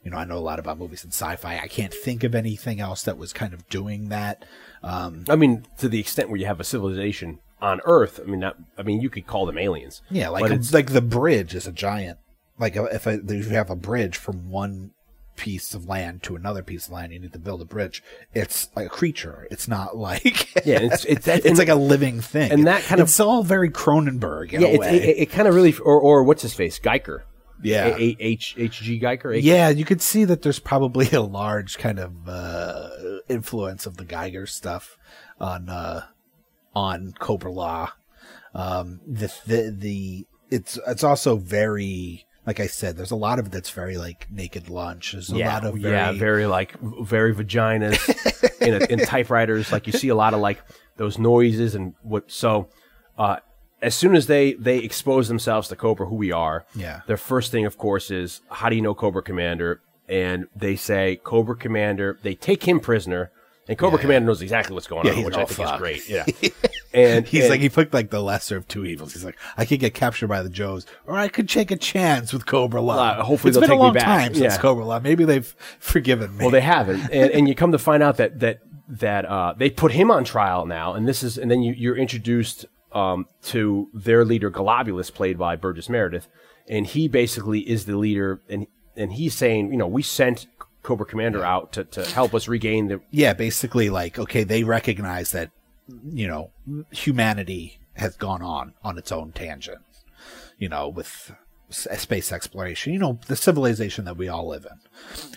You know, I know a lot about movies and sci-fi. I can't think of anything else that was kind of doing that. Um, I mean, to the extent where you have a civilization on Earth, I mean, not, I mean, you could call them aliens. yeah, like it's- like the bridge is a giant. Like if I, if you have a bridge from one piece of land to another piece of land, you need to build a bridge. It's like a creature. It's not like Yeah, it's it's that, it's like a living thing, and that kind of- it's all very Cronenberg in yeah, a it, way. it, it kind of really or or what's his face Giger, Yeah. A- A- H H G Giger, A- yeah, you could see that there's probably a large kind of uh, influence of the Giger stuff on uh, on Cobra La. Um, the, the the it's it's also very like I said, there's a lot of it that's very like naked lunch. There's a yeah, lot of very, yeah, very like very vaginas in, a, in typewriters. Like you see a lot of like those noises and what. So uh, as soon as they they expose themselves to Cobra, who we are, Yeah. Their first thing, of course, is how do you know Cobra Commander? And they say Cobra Commander. They take him prisoner, and Cobra Commander knows exactly what's going Yeah, on, he's which I think is great. Yeah, and He's and- like he picked like the lesser of two evils. He's like, I could get captured by the Joes, or I could take a chance with Cobra La. Uh, hopefully it's they'll been take a me long back. time since Yeah. Cobra La. Maybe they've forgiven me. Well, they haven't, and, and you come to find out that that that uh, they put him on trial now, and this is, and then you, you're introduced um, to their leader Globulus, played by Burgess Meredith, and he basically is the leader, and and he's saying, you know, we sent Cobra Commander out to, to help us regain the yeah, basically like okay, they recognize that you know humanity has gone on on its own tangent. You know, with s- space exploration. You know, the civilization that we all live in,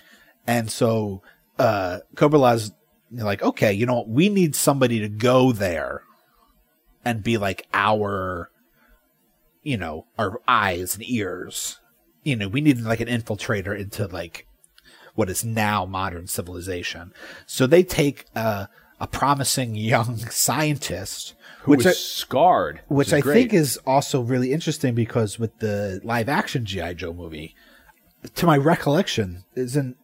and so uh, Cobra La's like, okay, you know what? We need somebody to go there and be like our, you know, our eyes and ears. You know, we need like an infiltrator into like what is now modern civilization. So they take uh, a promising young scientist, who which is I, scarred, which is I great. think is also really interesting because with the live action GI Joe movie, to my recollection, isn't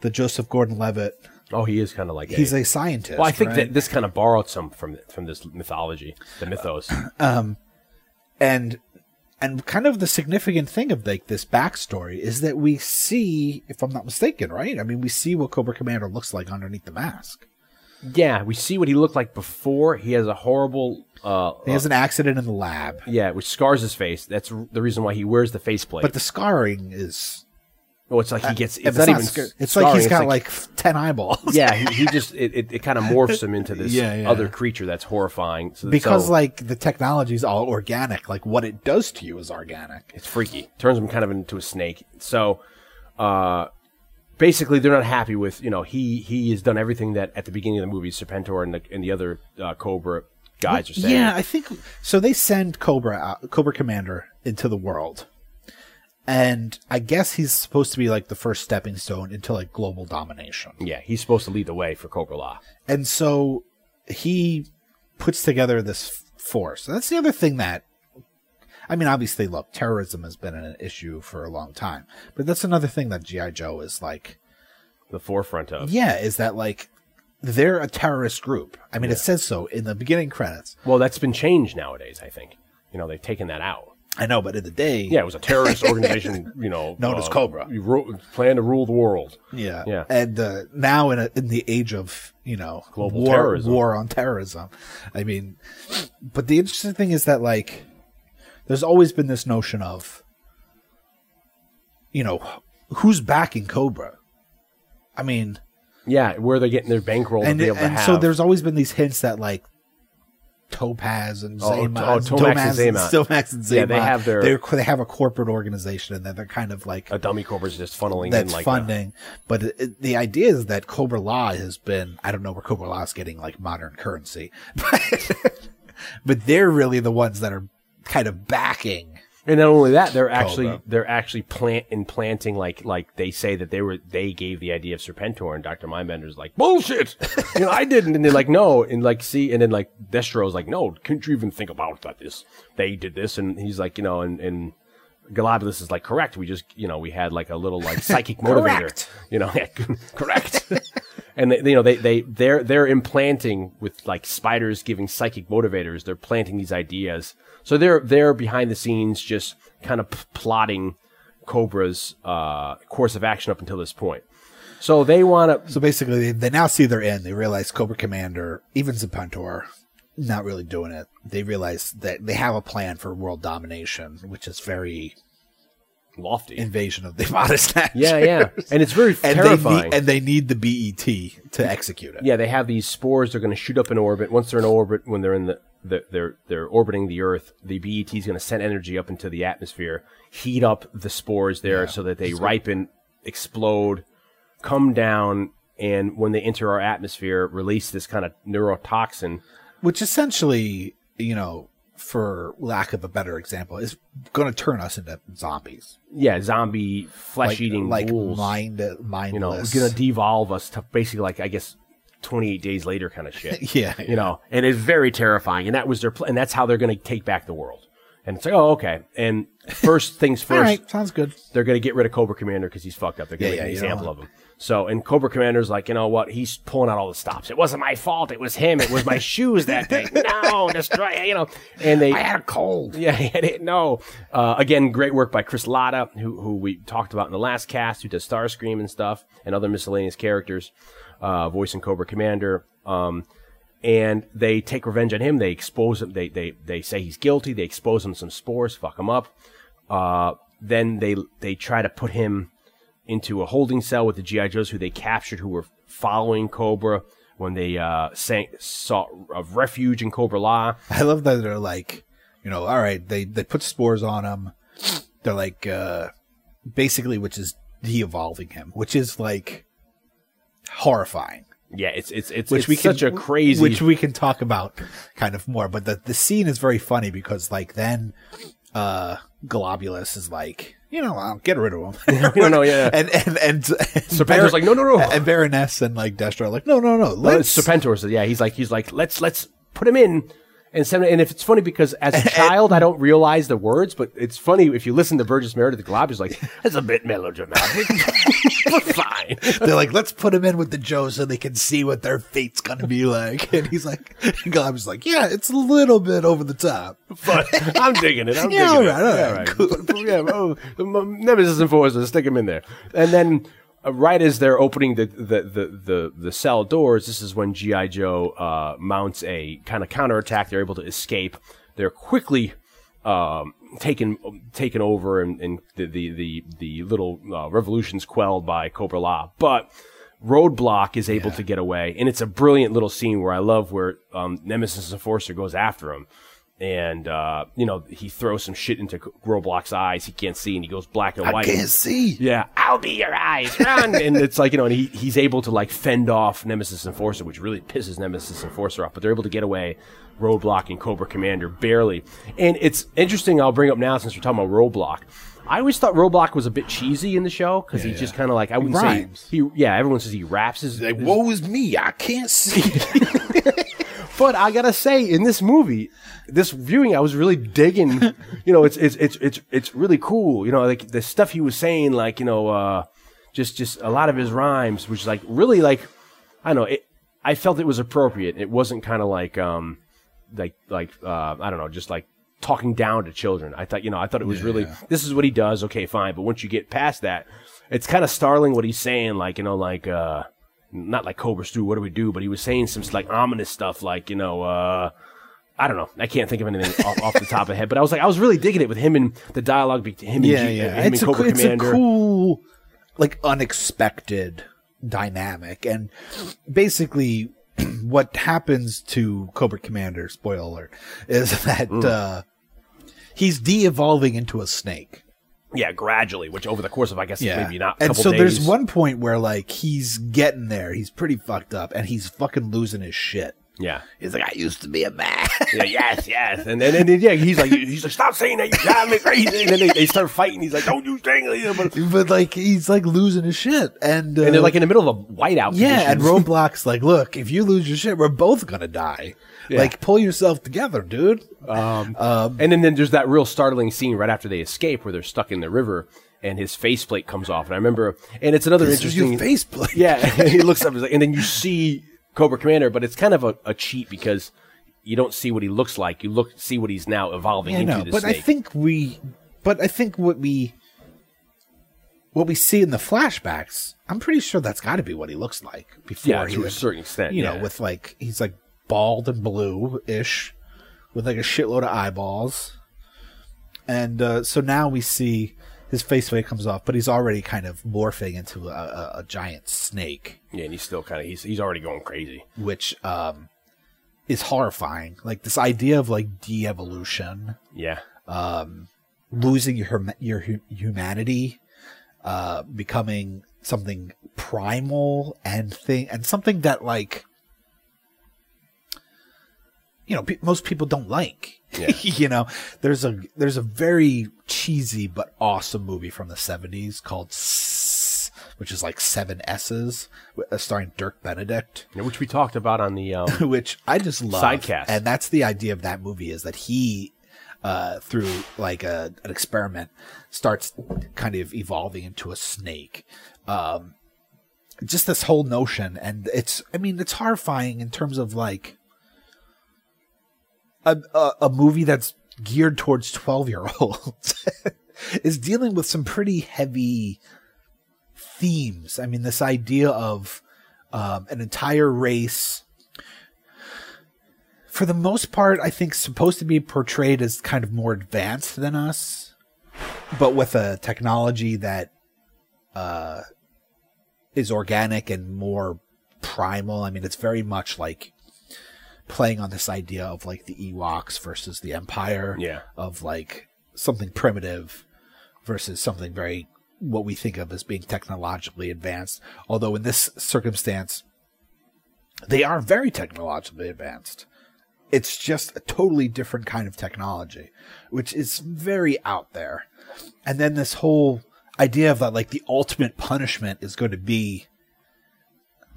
the Joseph Gordon-Levitt? oh, he is kind of like He's a, a scientist. well, I think right? that this kind of borrowed some from from this mythology, the mythos. Um, and and kind of the significant thing of like this backstory is that we see, if I'm not mistaken, right? I mean, we see what Cobra Commander looks like underneath the mask. yeah, we see what he looked like before. He has a horrible. Uh, He has an accident in the lab, Yeah, which scars his face. That's r- the reason why he wears the faceplate. but the scarring is. Oh, it's like he gets. It's, It's, not, even. it's like he's got like, ten eyeballs. yeah, he, he just it, it, it kind of morphs him into this Yeah, yeah. other creature that's horrifying. So, because so like the technology is all organic. Like what it does to you is organic. it's freaky. Turns him kind of into a snake. So, uh, basically, they're not happy with you know he he has done everything that at the beginning of the movie Serpentor and the and the other uh, Cobra guys are saying. Yeah, I think so. They send Cobra out, Cobra Commander into the world, and I guess he's supposed to be like the first stepping stone into like global domination. Yeah, he's supposed to lead the way for Cobra La. And so he puts together this force. That's the other thing that, I mean, obviously, look, terrorism has been an issue for a long time, but that's another thing that G.I. Joe is like, The forefront of. yeah, is that like they're a terrorist group. I mean, it says so in the beginning credits. Well, that's been changed nowadays. I think. You know, they've taken that out. I know, but in the day, Yeah, it was a terrorist organization. You know, uh, Known as Cobra. You ru- plan to rule the world. Yeah, Yeah. And uh, now in a, in the age of you know Global war, terrorism. war on terrorism, I mean, but the interesting thing is that like, there's always been this notion of, you know, who's backing Cobra. I mean, Yeah, where they're getting their bankroll and to be able to and have. so there's always been these hints that like. Topaz and Oh, Xamot, oh, Tomax oh, and Xamot. Tomax and Xamot. Yeah, they have their- they're, they have a corporate organization, and they're, they're kind of like a dummy Cobra's just funneling that's in like funding. But it, it- the idea is that Cobra La has been, I don't know where Cobra La is getting like modern currency, but, but they're really the ones that are kind of backing. And not only that, they're actually Cobra. they're actually plant implanting like like they say that they were they gave the idea of Serpentor and Doctor Mindbender's like bullshit. you know, I didn't, and they're like no, and like see, and then like Destro's like no, couldn't you even think about that? This they did this, and he's like you know, and and Golobulus is like correct. We just you know we had like a little like psychic motivator, you know, correct. And they, you know they they they're they're implanting with like spiders giving psychic motivators. They're planting these ideas. So they're they're behind the scenes just kind of p- plotting Cobra's uh, course of action up until this point. So they want to So basically, they, they now see their end. They realize Cobra Commander, even Serpentor, not really doing it. They realize that they have a plan for world domination, which is very lofty. invasion of the modest yeah, yeah, and it's very And terrifying. they, need, and they need the BET to execute it. yeah, they have these spores. They're going to shoot up in orbit. Once they're in orbit, when they're in the, the they're they're orbiting the Earth, the BET is going to send energy up into the atmosphere, heat up the spores there, so that they ripen, explode, come down, and when they enter our atmosphere, release this kind of neurotoxin. which essentially, you know, for lack of a better example, is going to turn us into zombies, Yeah, zombie flesh eating like ghouls. mind, you know, mindless. going to devolve us to basically like I guess. 28 days later kind of shit. Yeah, You know, and it's very terrifying. And that was their plan. And that's how they're going to take back the world. And it's like, oh, okay. And first things first, right, sounds good. they're going to get rid of Cobra Commander because he's fucked up. They're going to Yeah, make yeah, an example of him. So, and Cobra Commander's like, you know what? He's pulling out all the stops. It wasn't my fault. It was him. It was my shoes that day. No, destroy, you know. And they, I had a cold. Yeah, I didn't know. Uh, again, great work by Chris Latta, who, who we talked about in the last cast, who does Starscream and stuff and other miscellaneous characters, uh, voicing Cobra Commander. Um, and they take revenge on him. They expose him. They, they, they say he's guilty. They expose him some spores, fuck him up. Uh, then they, they try to put him, into a holding cell with the GI Joes who they captured, who were following Cobra when they uh, sank, sought a refuge in Cobra La. I love that they're like, you know, all right, they they put spores on him. They're like, uh basically, which is de-evolving him, which is like horrifying. Yeah, it's it's it's, Which it's we can, such a crazy. which we can talk about kind of more. But the the scene is very funny because like then, uh Globulus is like, you know, I'll get rid of him. no, no, yeah. and and and, and Serpentor's like, no, no, no. and Baroness and like Destro are like, no, no, no, let's Serpentor says, yeah, he's like he's like let's let's put him in. And, send, and if it's funny because as a child I don't realize the words, but it's funny if you listen to Burgess Meredith, the Glob is like that's a bit melodramatic. We're fine. They're like, let's put him in with the Joe so they can see what their fate's gonna be like. And he's like, Glob's like, yeah, it's a little bit over the top. but I'm digging it. I'm Yeah, digging all right, it. all Yeah, right, Put- put- yeah, oh, Nemesis Enforcer, stick him in there. And then, right as they're opening the, the, the, the, the cell doors, this is when G.I. Joe uh, mounts a kind of counterattack. They're able to escape. They're quickly um, taken taken over, and, and the, the, the, the little uh, revolution's quelled by Cobra La. But Roadblock is able to get away, and it's a brilliant little scene where I love where um, Nemesis Enforcer goes after him, and uh, you know he throws some shit into Roadblock's eyes. He can't see, and he goes black and white. I can't see. Yeah, I'll be your eyes, run! and it's like you know, and he, he's able to like fend off Nemesis Enforcer, which really pisses Nemesis Enforcer off. But they're able to get away. Roadblock and Cobra Commander barely, and it's interesting. I'll bring up now since we're talking about Roadblock. I always thought Roadblock was a bit cheesy in the show because Yeah, he's just yeah. kind of like I wouldn't rhymes. say he. Yeah, everyone says he raps his. Like, his- woe is me, I can't see. But I gotta say, in this movie, this viewing, I was really digging. you know, it's it's it's it's it's really cool. You know, like the stuff he was saying, like you know, uh, just just a lot of his rhymes, which is like really like I don't know. It, I felt it was appropriate. It wasn't kind of like um like like uh, I don't know, just like talking down to children. I thought you know I thought it was really this is what he does. Okay, fine. But once you get past that, it's kind of startling what he's saying. Like you know, like uh not like Cobra Stew, what do we do? But he was saying some like ominous stuff, like you know, uh, I don't know, I can't think of anything off, off the top of the head. But I was like, I was really digging it with him and the dialogue between him yeah, and, G- yeah. him It's and a, Cobra it's a cool, like unexpected dynamic, and basically, what happens to Cobra Commander? Spoiler alert: is that Mm. uh, he's de-evolving into a snake. Yeah, gradually, which over the course of I guess maybe not. A and so days, there's one point where like he's getting there. He's pretty fucked up, and he's fucking losing his shit. Yeah. He's like, I used to be a man. Yeah, yes, yes, and then, and then yeah, he's like, he's like, stop saying that, you drive me crazy. And then they, they start fighting. He's like, don't you you but but like he's like losing his shit, and uh, and they're like in the middle of a whiteout. yeah, and conditions. Roadblock like, look, if you lose your shit, we're both gonna die. Like, pull yourself together, dude. Um, and then, then there's that real startling scene right after they escape where they're stuck in the river and his faceplate comes off. And I remember, and it's another interesting faceplate. Yeah, and he looks up, he's like, and then you see Cobra Commander, but it's kind of a, a cheat because you don't see what he looks like. You look see what he's now evolving I into. the but I think we, but I think what we, what we see in the flashbacks, I'm pretty sure that's got to be what he looks like before Yeah, he to a would- certain extent, You yeah. know, with like he's like bald and blue ish, with like a shitload of eyeballs, and uh, so now we see his face when it comes off, but he's already kind of morphing into a, a, a giant snake. yeah, and he's still kind of he's he's already going crazy. which um is horrifying. Like this idea of like de-evolution, Yeah, losing your your humanity, uh becoming something primal and thing and something that like you know pe- most people don't like. Yeah. you know, there's a there's a very cheesy but awesome movie from the 70s called S- which is like seven S's, uh, starring Dirk Benedict. Yeah, which we talked about on the um, which I just love. Sidecast. And that's the idea of that movie is that he, uh, through like a, an experiment, starts kind of evolving into a snake. Um, just this whole notion, and it's, I mean, it's horrifying in terms of like a, a, movie that's geared towards 12 year olds is dealing with some pretty heavy themes. I mean, this idea of um, an entire race, for the most part, I think supposed to be portrayed as kind of more advanced than us, but with a technology that uh, is organic and more primal. I mean, it's very much like playing on this idea of like the Ewoks versus the Empire. Yeah. Of like something primitive versus something very what we think of as being technologically advanced. Although in this circumstance, they are very technologically advanced. It's just a totally different kind of technology, which is very out there. And then this whole idea of that, like the ultimate punishment is going to be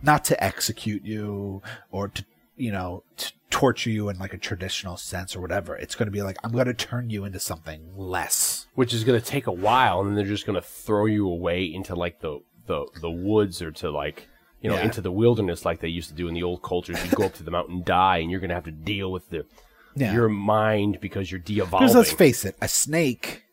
not to execute you or to, you know, to torture you in like a traditional sense or whatever. It's going to be like, I'm going to turn you into something less. which is going to take a while, and then they're just going to throw you away into like the the the woods or to like you know Yeah. into the wilderness like they used to do in the old cultures. You go up to the mountain, die, and you're going to have to deal with the Yeah. your mind because you're de-evolving. Because let's face it, a snake.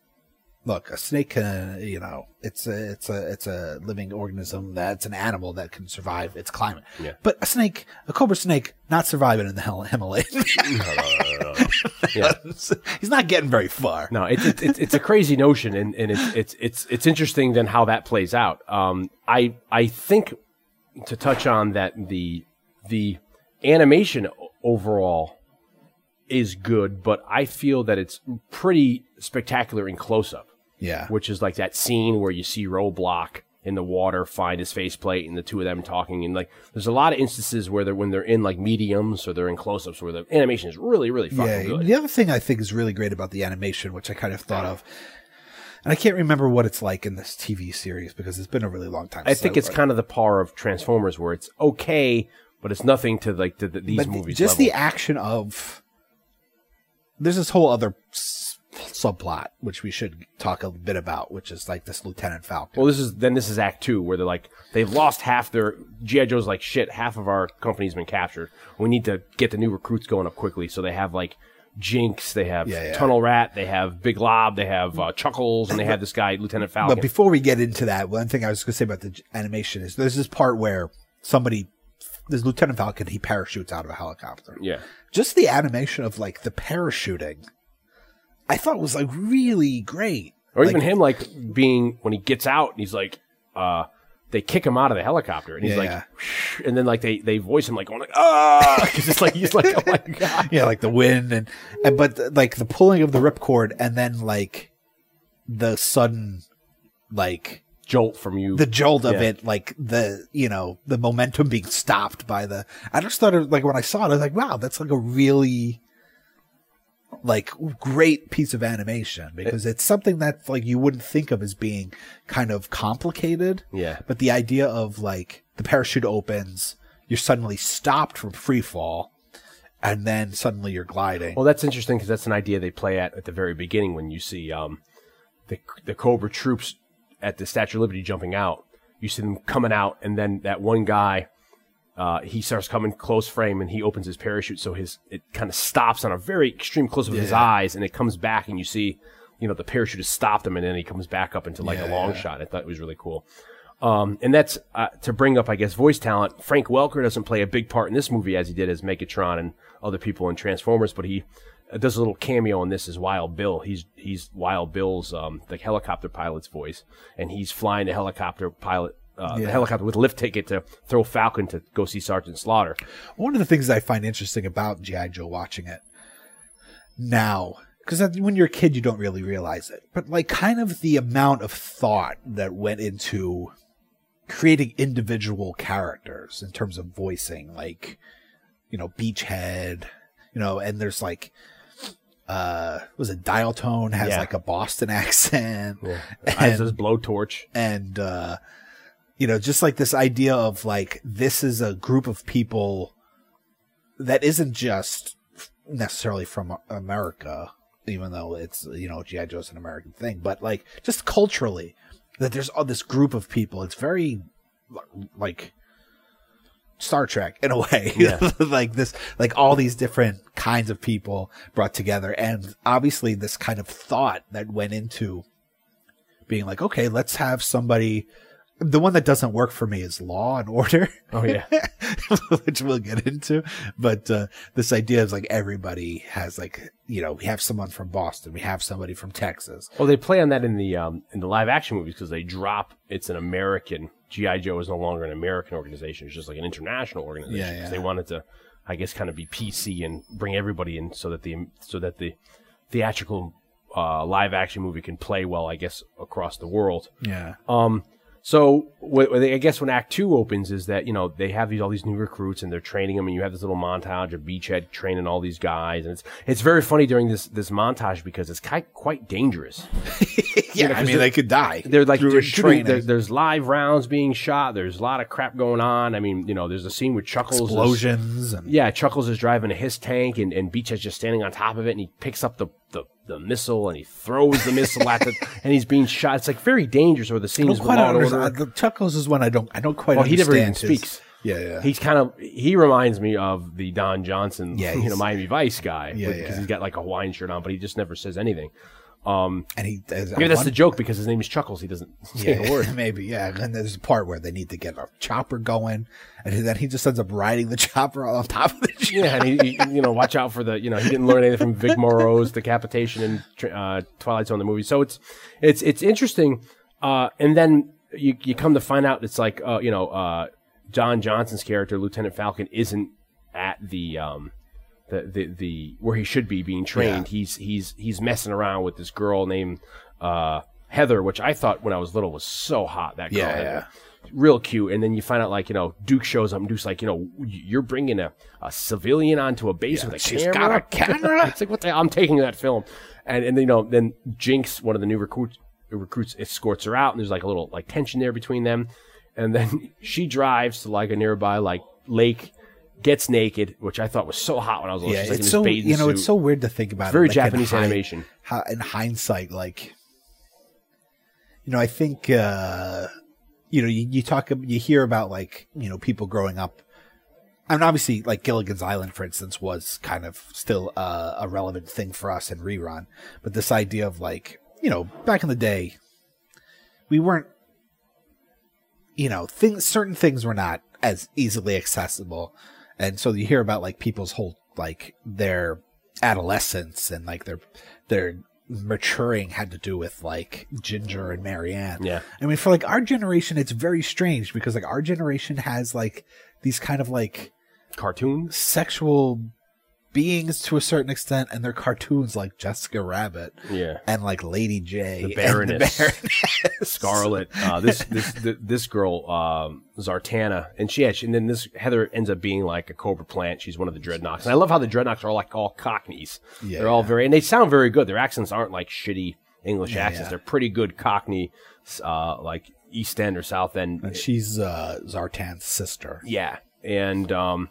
Look, a snake can, you know, it's a, it's a, it's a living organism. That's an animal that can survive its climate. Yeah. But a snake, a cobra snake, not surviving in the Himalayas. yeah. He's not getting very far. No, it's it's it's, it's a crazy notion, and, and it's it's it's it's interesting then how that plays out. Um, I I think to touch on that the the animation overall is good, but I feel that it's pretty spectacular in close up. Yeah. which is like that scene where you see Roadblock in the water find his faceplate and the two of them talking and like there's a lot of instances where they're when they're in like mediums or they're in close ups where the animation is really really fucking Yeah. good. The other thing I think is really great about the animation, which I kind of thought of, And I can't remember what it's like in this TV series because it's been a really long time. I think it's kind of the par of Transformers, where it's okay, but it's nothing to like the, the, these but movies. Just level. the action of there's this whole other subplot which we should talk a bit about, which is like this Lieutenant Falcon. Well, this is then this is Act Two, where they're like they've lost half their GI Joe's like shit. Half of our company's been captured. We need to get the new recruits going up quickly. So they have like Jinx, they have Yeah, yeah. Tunnel Rat, they have Big Lob, they have uh, Chuckles, and they have this guy Lieutenant Falcon. But before we get into that, one thing I was going to say about the animation is there's this part where somebody, there's Lieutenant Falcon, he parachutes out of a helicopter. yeah, Just the animation of like the parachuting, I thought it was like really great. or Like, even him like being when he gets out, and he's like, uh, they kick him out of the helicopter, and he's Yeah, like, yeah. And then like they they voice him like going like ah, because it's like he's like oh my god, yeah, like the wind and, and but like the pulling of the ripcord and then like the sudden like jolt from you. the jolt of Yeah. it, like the you know the momentum being stopped by the. I just thought it like when I saw it, I was like, wow, that's like a really like great piece of animation because it's something that like you wouldn't think of as being kind of complicated. Yeah. But the idea of like the parachute opens, you're suddenly stopped from free fall, and then suddenly you're gliding. Well, that's interesting because that's an idea they play at at the very beginning when you see um, the the Cobra troops at the Statue of Liberty jumping out. You see them coming out, and then that one guy, uh, he starts coming close frame, and he opens his parachute, so his it kind of stops on a very extreme close of his eyes, and it comes back, and you see, you know, the parachute has stopped him, and then he comes back up into like a long shot. I thought it was really cool. Um, and that's uh, to bring up, I guess, voice talent. Frank Welker doesn't play a big part in this movie as he did as Megatron and other people in Transformers, but he uh, does a little cameo in this as Wild Bill. He's he's Wild Bill's um, the helicopter pilot's voice, and he's flying the helicopter pilot. Uh, The helicopter with lift ticket to throw Falcon to go see Sergeant Slaughter. One of the things I find interesting about GI Joe watching it now, because when you're a kid, you don't really realize it, but like kind of the amount of thought that went into creating individual characters in terms of voicing, like you know, Beachhead, you know, and there's like. Uh, was it Dial Tone has Yeah. like a Boston accent, As does Blowtorch. and uh you know just like this idea of like this is a group of people that isn't just necessarily from america even though it's you know gi joe's an american thing but like just culturally that there's all this group of people it's very like Star Trek in a way, Yeah. like this, like all these different kinds of people brought together, and obviously this kind of thought that went into being like, okay, let's have somebody. The one that doesn't work for me is Law and Order, Oh yeah, which we'll get into. But uh, this idea is like everybody has like you know we have someone from Boston, we have somebody from Texas, Well, they play on that in the um, in the live action movies because they drop it's an American GI Joe is no longer an American organization; it's just like an international organization. Yeah, yeah. They wanted to, I guess, kind of be PC and bring everybody in so that the so that the theatrical uh, live action movie can play well, I guess, across the world. yeah, Um, so what, what they- I guess when Act Two opens is that you know they have these all these new recruits and they're training them, and you have this little montage of Beachhead training all these guys, and it's it's very funny during this this montage because it's quite quite dangerous. yeah. I 'cause mean, they're- they could die. They're like they're in shooting. There, there's live rounds being shot. There's a lot of crap going on. I mean, you know, there's a scene with Chuckles. is- explosions and yeah, Chuckles is driving a his tank, and, and Beachhead's just standing on top of it, and he picks up the, the, the missile, and he throws the missile at the, and he's being shot. It's like very dangerous. Or the scene is quite understand. Order. Uh, the Chuckles is one I don't. I don't quite. Well, he never even his- speaks. Yeah, yeah. He's kind of he reminds me of the Don Johnson, Yeah, you know, Miami Vice guy, Yeah, because yeah. he's got like a Hawaiian shirt on, but he just never says anything. And he. As Maybe that's the joke because his name is Chuckles. He doesn't say Yeah, a word. maybe, yeah. And there's a part where they need to get a chopper going, and then he just ends up riding the chopper on top of the ship. Yeah, and he, he, you know, watch out for the, you know, he didn't learn anything from Vic Morrow's decapitation in uh, Twilight Zone the movie. So it's it's it's interesting. Uh, and then you you come to find out it's like, uh, you know, uh, Don Johnson's character Lieutenant Falcon isn't at the um the the, the where he should be being trained. Yeah. He's he's he's messing around with this girl named uh, Heather, which I thought when I was little was so hot. That girl, Yeah, yeah. real cute. And then you find out like you know Duke shows up and Duke's like you know you're bringing a, a civilian onto a base with a she's camera. got a camera? it's like what the I'm taking that film, and and you know then Jinx, one of the new recruits, recruits escorts her out, and there's like a little like tension there between them. And then she drives to like a nearby like lake, gets naked, which I thought was so hot when I was little. Yeah, She's, like, in it's this so you know it's so weird to think about. Very it, like, in Japanese hi- animation. How, in hindsight, like you know, I think uh, you know you, you talk you hear about like you know people growing up. I mean, obviously, like Gilligan's Island, for instance, was kind of still uh, a relevant thing for us in rerun. But this idea of like, you know, back in the day, we weren't, you know, things, certain things were not as easily accessible. And so you hear about like people's whole, like their adolescence and like their, their maturing had to do with like Ginger and Mary Ann. Yeah. I mean, for like our generation, it's very strange because like our generation has like these kind of like cartoon sexual beings to a certain extent, and they're cartoons like Jessica Rabbit Yeah. and like Lady Jaye, The and Baroness. Baroness. Scarlett. Uh, this this th- this girl um, Zarana, and she, yeah, she- and then this Heather ends up being like a Cobra Plant. She's one of the Dreadnoks, and I love how the Dreadnoks are like all Cockneys. Yeah. They're all very, and they sound very good. Their accents aren't like shitty English accents. yeah. They're pretty good Cockney, uh, like East End or South End. And she's uh, Zartan's sister. Yeah, and um,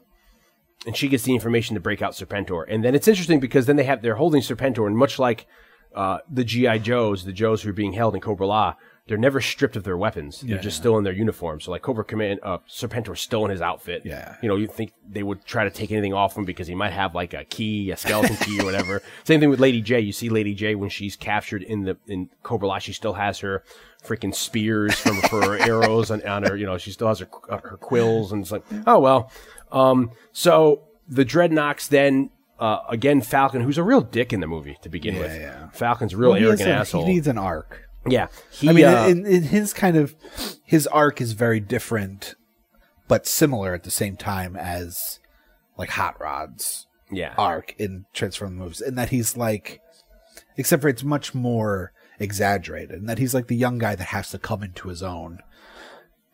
and she gets the information to break out Serpentor, and then it's interesting because then they have they're holding Serpentor, and much like uh, the GI Joes, the Joes who are being held in Cobra La, they're never stripped of their weapons. They're just still in their uniform. So like Cobra Command, uh, Serpentor's still in his outfit. Yeah. you know, you think they would try to take anything off him because he might have like a key, a skeleton key or whatever. Same thing with Lady Jaye. You see Lady Jaye when she's captured in the in Cobra La, she still has her freaking spears from for her arrows on, on her. You know, she still has her her quills, and it's like, oh well. Um, so the Dreadnoks then. Uh, again, Falcon, who's a real dick in the movie to begin with. yeah. Falcon's a real Well, arrogant a- asshole. he needs an arc. yeah, he, I mean, uh, in, in his kind of his arc is very different, but similar at the same time as like Hot Rod's yeah, arc in Transform movies, in that he's like, except for it's much more exaggerated, and that he's like the young guy that has to come into his own.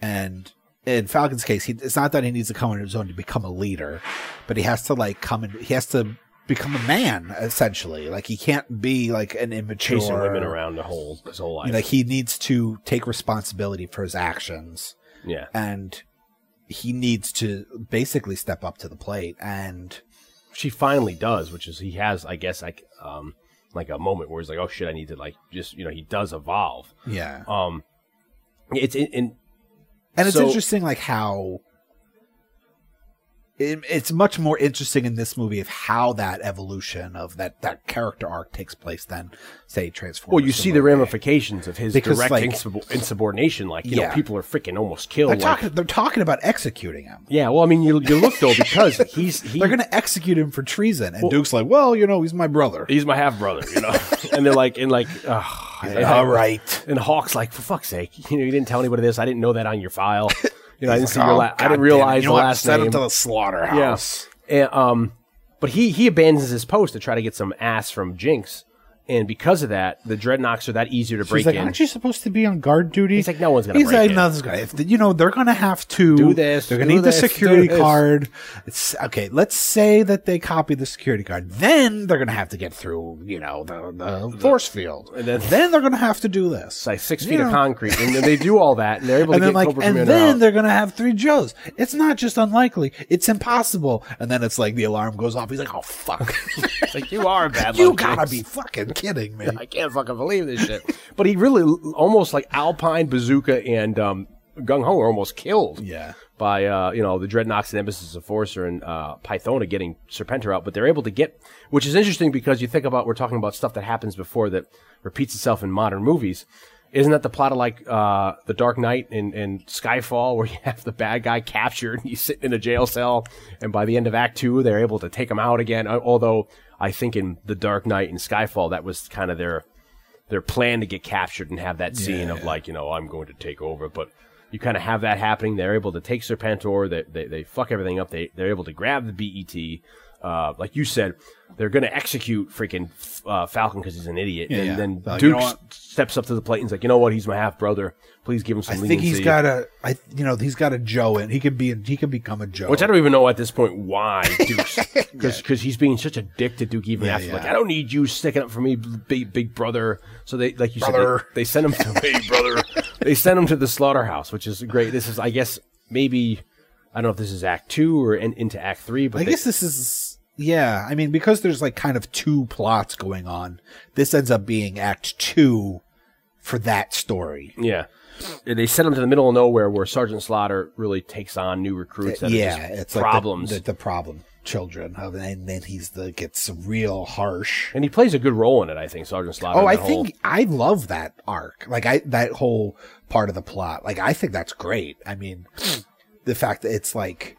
And in Falcon's case, he, it's not that he needs to come into his own to become a leader, but he has to like come and He has to become a man essentially. Like he can't be like an immature chasing women around the whole his whole life. Like he needs to take responsibility for his actions, yeah, and he needs to basically step up to the plate. And she finally does, which is he has, I guess, like um, like a moment where he's like, oh shit, I need to like just you know he does evolve. yeah, Um, it's in, in And it's So- interesting, like how it, it's much more interesting in this movie of how that evolution of that that character arc takes place than say Transformers. well, you see the ramifications of his Because, direct like- insub- insubordination. Like you know, people are freaking almost killed. They're like- talking. They're talking about executing him. yeah, well, I mean, you you look though because he's he, They're going to execute him for treason, and Duke's like, "Well, you know, he's my brother." he's my half brother, you know, and they're like, and like, All right. And Hawk's like, for fuck's sake, you know, you didn't tell anybody this. I didn't know that on your file. You know, I didn't see your Oh, I didn't realize You know the last Send name. him to the slaughterhouse. And, um, but he he abandons his post to try to get some ass from Jinx, and because of that, the Dreadnoks are that easier to break She's like, in. "Aren't you supposed to be on guard duty?" He's like, "No one's gonna He's break like, in." "No, one's gonna." If the, you know, they're gonna have to Do this, They're gonna do need the security do this. card. It's okay. Let's say that they copy the security card. Then they're gonna have to get through, you know, the, the force field. and then- then they're gonna have to do this. It's like six feet of know. concrete, and then they do all that, and they're able to and get then like, Cobra and Commander then out. they're gonna have three Joes. It's not just unlikely; it's impossible. And then it's like the alarm goes off. He's like, "Oh fuck! It's like you are a bad. you luck, gotta be fucking kidding me!" I can't fucking believe this shit. But he really almost like Alpine, Bazooka, and um, Gung Ho are almost killed. Yeah. By uh, you know the Dreadnoks and Nemesis Enforcer and uh, Pythona getting Serpentor out, but they're able to get, which is interesting because you think about we're talking about stuff that happens before that repeats itself in modern movies. Isn't that the plot of like uh, the Dark Knight and, and Skyfall, where you have the bad guy captured and he's sitting in a jail cell, and by the end of Act Two, they're able to take him out again. Uh, Although I think in the Dark Knight and Skyfall, that was kind of their their plan to get captured and have that scene of like you know I'm going to take over. But you kind of have that happening. They're able to take Serpentor. They, they, they fuck everything up. They, they're able to grab the BET. Uh, like you said, they're going to execute freaking uh, Falcon because he's an idiot. Yeah, and yeah. then Duke you know steps up to the plate and he's like, you know what? He's my half brother. Please give him some I think he's leniency." got a, I you know, he's got a Joe in. He could be, he could become a Joe. Which I don't even know at this point why Duke's because he's being such a dick to Duke even Yeah, after like. I don't need you sticking up for me, big big brother. So they like you Brother. said they, they send him to big brother. They send him to the slaughterhouse, which is great. This is I guess maybe I don't know if this is Act Two or in, into Act Three, but I they- guess this is yeah. I mean, because there's like kind of two plots going on. This ends up being Act Two for that story. yeah. They send him to the middle of nowhere where Sergeant Slaughter really takes on new recruits that yeah, it's like problems. the, the, the problem children of, and then he's the gets real harsh. and he plays a good role in it, I think, Sergeant Slaughter. Oh, I whole- think I love that arc. Like I that whole part of the plot. Like I think that's great. I mean, the fact that it's like,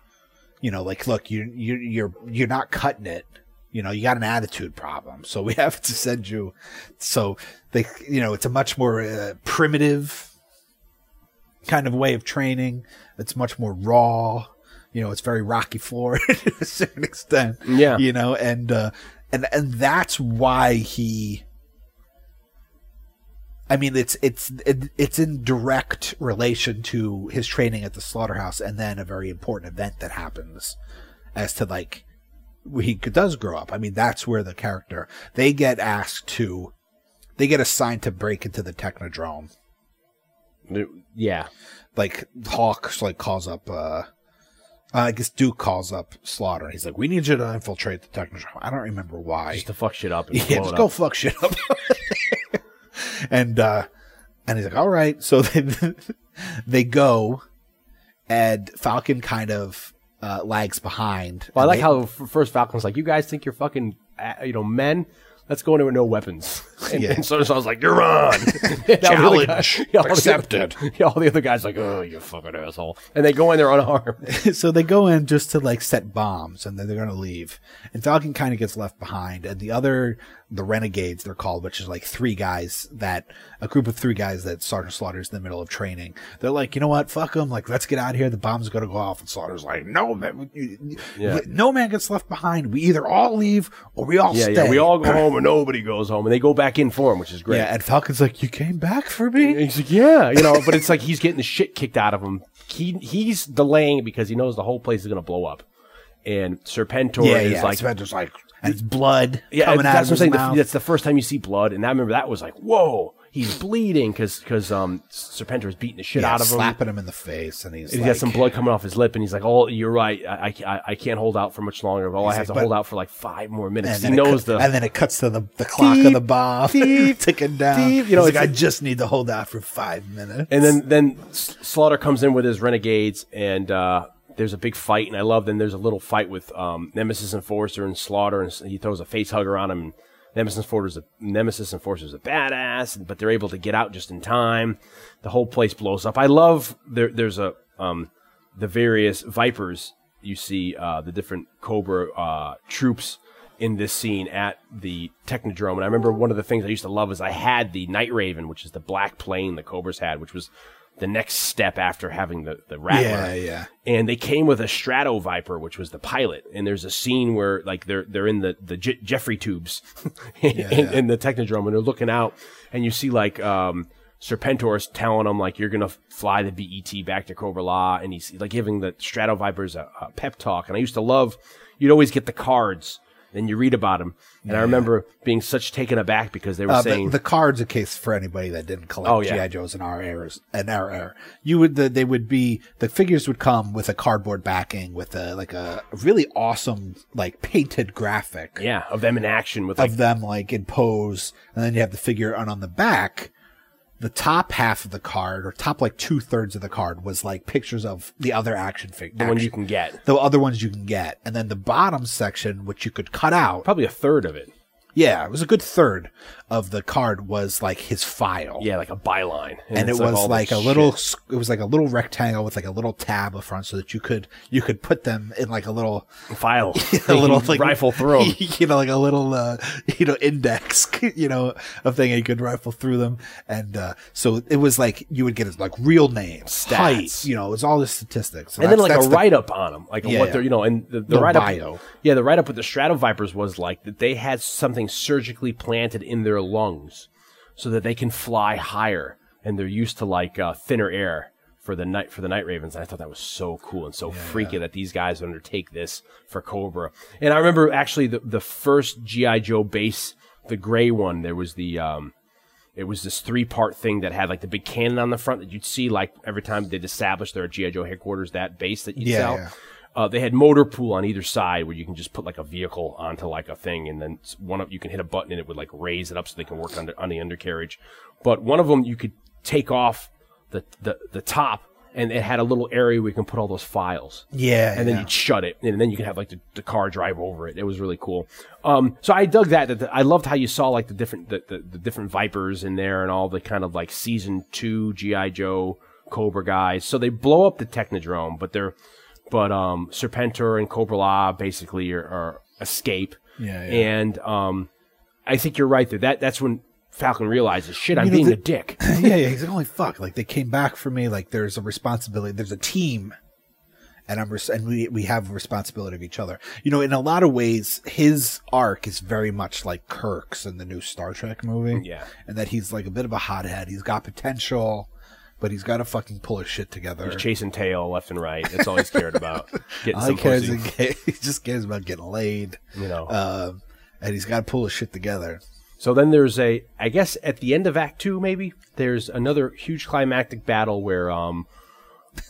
you know, like look, you you you're you're not cutting it. You know, you got an attitude problem, so we have to send you. So they, you know, it's a much more uh, primitive kind of way of training. It's much more raw. You know, it's very Rocky floor to a certain extent. Yeah. You know, and uh, and and that's why he. I mean, it's it's it's in direct relation to his training at the slaughterhouse, and then a very important event that happens, as to like he does grow up. I mean, that's where the character they get asked to, they get assigned to break into the technodrome. yeah. Like Hawks like calls up, uh, I guess Duke calls up Slaughter. He's like, "We need you to infiltrate the technodrome." I don't remember why. Just to fuck shit up and Yeah, just go up. fuck shit up. and uh and he's like, all right. So they they go, and Falcon kind of uh, lags behind. Well, I like they- how first Falcon's like, "You guys think you're fucking, uh, you know, men? Let's go into it with no weapons." And, Yeah. and so I was like, "You're on." And all the other guys- Challenge all the- accepted. yeah, all the other guys like, "Oh, you fucking asshole," and they go in there unarmed. so they go in just to like set bombs, and then they're gonna leave. And Falcon kind of gets left behind, and the other, the renegades, they're called, which is like three guys that a group of three guys that Sergeant Slaughter's in the middle of training. They're like, you know what, fuck them, like let's get out of here. The bomb's gonna go off, and Slaughter's like, no man, Yeah. no man gets left behind. We either all leave or we all yeah, stay. yeah. We all go home, and nobody goes home, and they go back in for him, which is great. Yeah, and Falcon's like, you came back for me. and He's like, yeah, you know, but it's like he's getting the shit kicked out of him. He he's delaying because he knows the whole place is gonna blow up. And Serpentor Yeah, is yeah. like, Spencer's like, and it's blood yeah, coming out that's of what I'm saying. his The- mouth. that's the first time you see blood, and I remember that was like, whoa, he's bleeding because um Serpentor is beating the shit yeah, out of him. slapping him in the face, and he's He's like, got some blood coming off his lip, and he's like, "Oh, you're right. I, I, I can't hold out for much longer. All I have like, to hold out for like five more minutes." And He then, it knows the and then it cuts to the, the clock of the bomb beep, ticking down. beep. You know, He's like, I just need to hold out for five minutes. And then then Slaughter comes in with his renegades, and uh, there's a big fight. And I love. Then there's a little fight with um, Nemesis Enforcer and Slaughter, and he throws a face hugger on him. And Nemesis Enforcer's a Nemesis Enforcer's a badass, but they're able to get out just in time. The whole place blows up. I love there. There's a um, the various Vipers. You see uh, the different Cobra uh, troops in this scene at the Technodrome. And I remember one of the things I used to love is I had the Night Raven, which is the black plane the Cobras had, which was the next step after having the, the Rattler. Yeah, yeah. And they came with a Strato Viper, which was the pilot. And there's a scene where like they're they're in the the Je- Jefferies tubes in, in the Technodrome, and they're looking out, and you see like um, Serpentor's telling them like you're gonna fly the BET back to Cobra La, and he's like giving the Strato Vipers a, a pep talk. And I used to love you'd always get the cards. Then you read about them, and I remember being such taken aback because they were Uh, saying the card's a case for anybody that didn't collect Oh, yeah. GI Joes in our eras. In our era, you would the, they would be the figures would come with a cardboard backing with a like a really awesome like painted graphic yeah of them in action with like of them like in pose, and then you have the figure, and on the back, the top half of the card or top like two thirds of the card was like pictures of the other action figures. the one you can get. the other ones you can get, and then the bottom section, which you could cut out, Probably a third of it. Yeah, it was a good third of the card was like his file. Yeah, like a byline, and it it's was like a this little it was like a little rectangle with like a little tab up front so that you could you could put them in like a little file, a little like rifle through you know like a little uh you know index you know of thing and you could rifle through them. And uh so it was like you would get like real names Stats. height you know it was all the statistics. So and then like a the- write up on them, like Yeah, what yeah. they're you know, and the, the The write up, yeah, the write up with the Stratovipers was like that they had something surgically planted in their lungs, so that they can fly higher, and they're used to like uh, thinner air for the night for the night ravens. And I thought that was so cool and so freaky that these guys would undertake this for Cobra. And I remember actually the the first GI Joe base, the gray one. There was the um, it was this three part thing that had like the big cannon on the front that you'd see like every time they'd establish their GI Joe headquarters. That base that you'd Yeah, sell. Uh, they had motor pool on either side where you can just put like a vehicle onto like a thing, and then one of you can hit a button and it would like raise it up so they can work under on the undercarriage. But one of them you could take off the the, the top. And it had a little area where you can put all those files yeah and then yeah. you'd shut it, and then you could have like the, the car drive over it. It was really cool. Um, so I dug that. That the, I loved how you saw like the different the, the, the different Vipers in there and all the kind of like season two GI Joe Cobra guys. So they blow up the Technodrome, but they're but um, Serpentor and Cobra La basically are, are escape. Yeah, yeah. And um, I think you're right there. That that's when Falcon realizes, shit, I'm You know, being the- a dick. yeah, yeah. He's like, holy fuck! Like they came back for me. Like there's a responsibility. There's a team, and I'm res- and we we have responsibility of each other. You know, in a lot of ways, his arc is very much like Kirk's in the new Star Trek movie. Yeah. and that he's like a bit of a hothead. He's got potential, but he's got to fucking pull his shit together. He's chasing tail left and right. That's all he's cared about. Getting All some he pussy. he just cares about getting laid. You know. Um, and he's got to pull his shit together. So then there's a, I guess at the end of Act Two, maybe there's another huge climactic battle where um,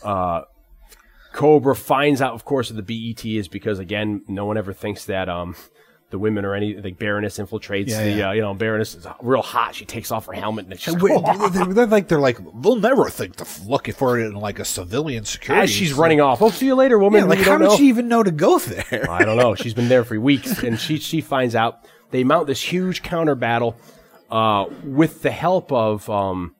uh, Cobra finds out, of course, that the BET is because again, no one ever thinks that um, the women or any like Baroness infiltrates Yeah, the, yeah. Uh, you know, Baroness is real hot. She takes off her helmet and it's just Wait, they're, they're like they're like they'll never think to look for it in like a civilian security. as she's running off. Oh, see you later, woman. Yeah, like how did know. she even know to go there? I don't know. She's been there for weeks, and she she finds out they mount this huge counter battle uh, with the help of um,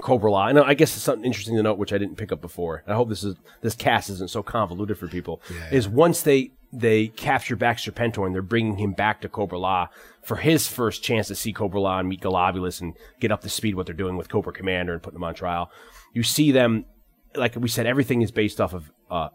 Cobra La. And I guess it's something interesting to note, which I didn't pick up before. I hope this is this cast isn't so convoluted for people. Is once they they capture Baxter Serpentor and they're bringing him back to Cobra La for his first chance to see Cobra La and meet Golobulus and get up to speed what they're doing with Cobra Commander and putting him on trial. You see them, like we said, everything is based off of uh,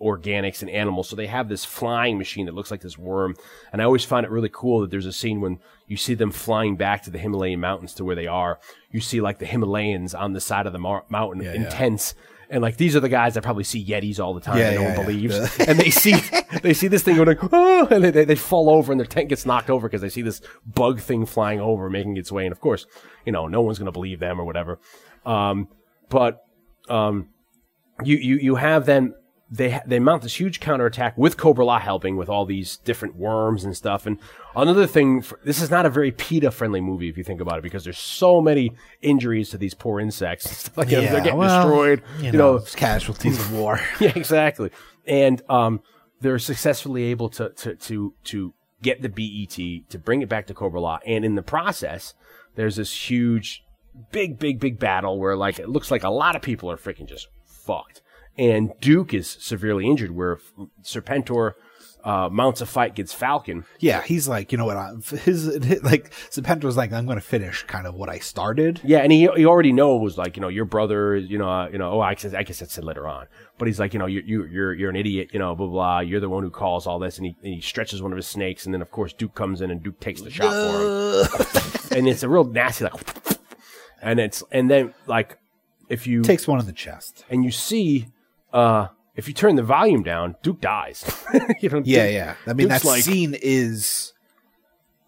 organics and animals. So they have this flying machine that looks like this worm. And I always find it really cool that there's a scene when you see them flying back to the Himalayan mountains to where they are. You see like the Himalayans on the side of the mar- mountain intense. yeah. And like these are the guys that probably see Yetis all the time. Yeah, that no yeah, one yeah. and they see they see this thing going like, oh, and they, they, they fall over, and their tent gets knocked over because they see this bug thing flying over, making its way. And of course, you know, no one's going to believe them or whatever. Um, but um, you you you have then they they mount this huge counterattack with Cobra La helping with all these different worms and stuff. And another thing, for, this is not a very PETA friendly movie if you think about it, because there's so many injuries to these poor insects. like know, they're getting well, destroyed. You You, know, know, it's casualties of war. yeah, exactly. And um, they're successfully able to to to to get the BET to bring it back to Cobra La, and in the process, there's this huge, big, big, big battle where like it looks like a lot of people are freaking just fucked, and Duke is severely injured. Where Serpentor uh, mounts a fight gets Falcon. Yeah, he's like, you know what? I, his like Serpentor's like, I'm going to finish kind of what I started. Yeah, and he he already knows like you know your brother, you know, uh, you know. Oh, I guess I guess that's said later on, but he's like you know you you you're you're an idiot, you know, blah blah. blah. You're the one who calls all this, and he and he stretches one of his snakes, and then of course Duke comes in and Duke takes the shot for him, and it's a real nasty like, and it's and then like if you Takes one in the chest. and you see uh if you turn the volume down, Duke dies. you know, Yeah, Duke- yeah. I mean, Duke's that like- scene is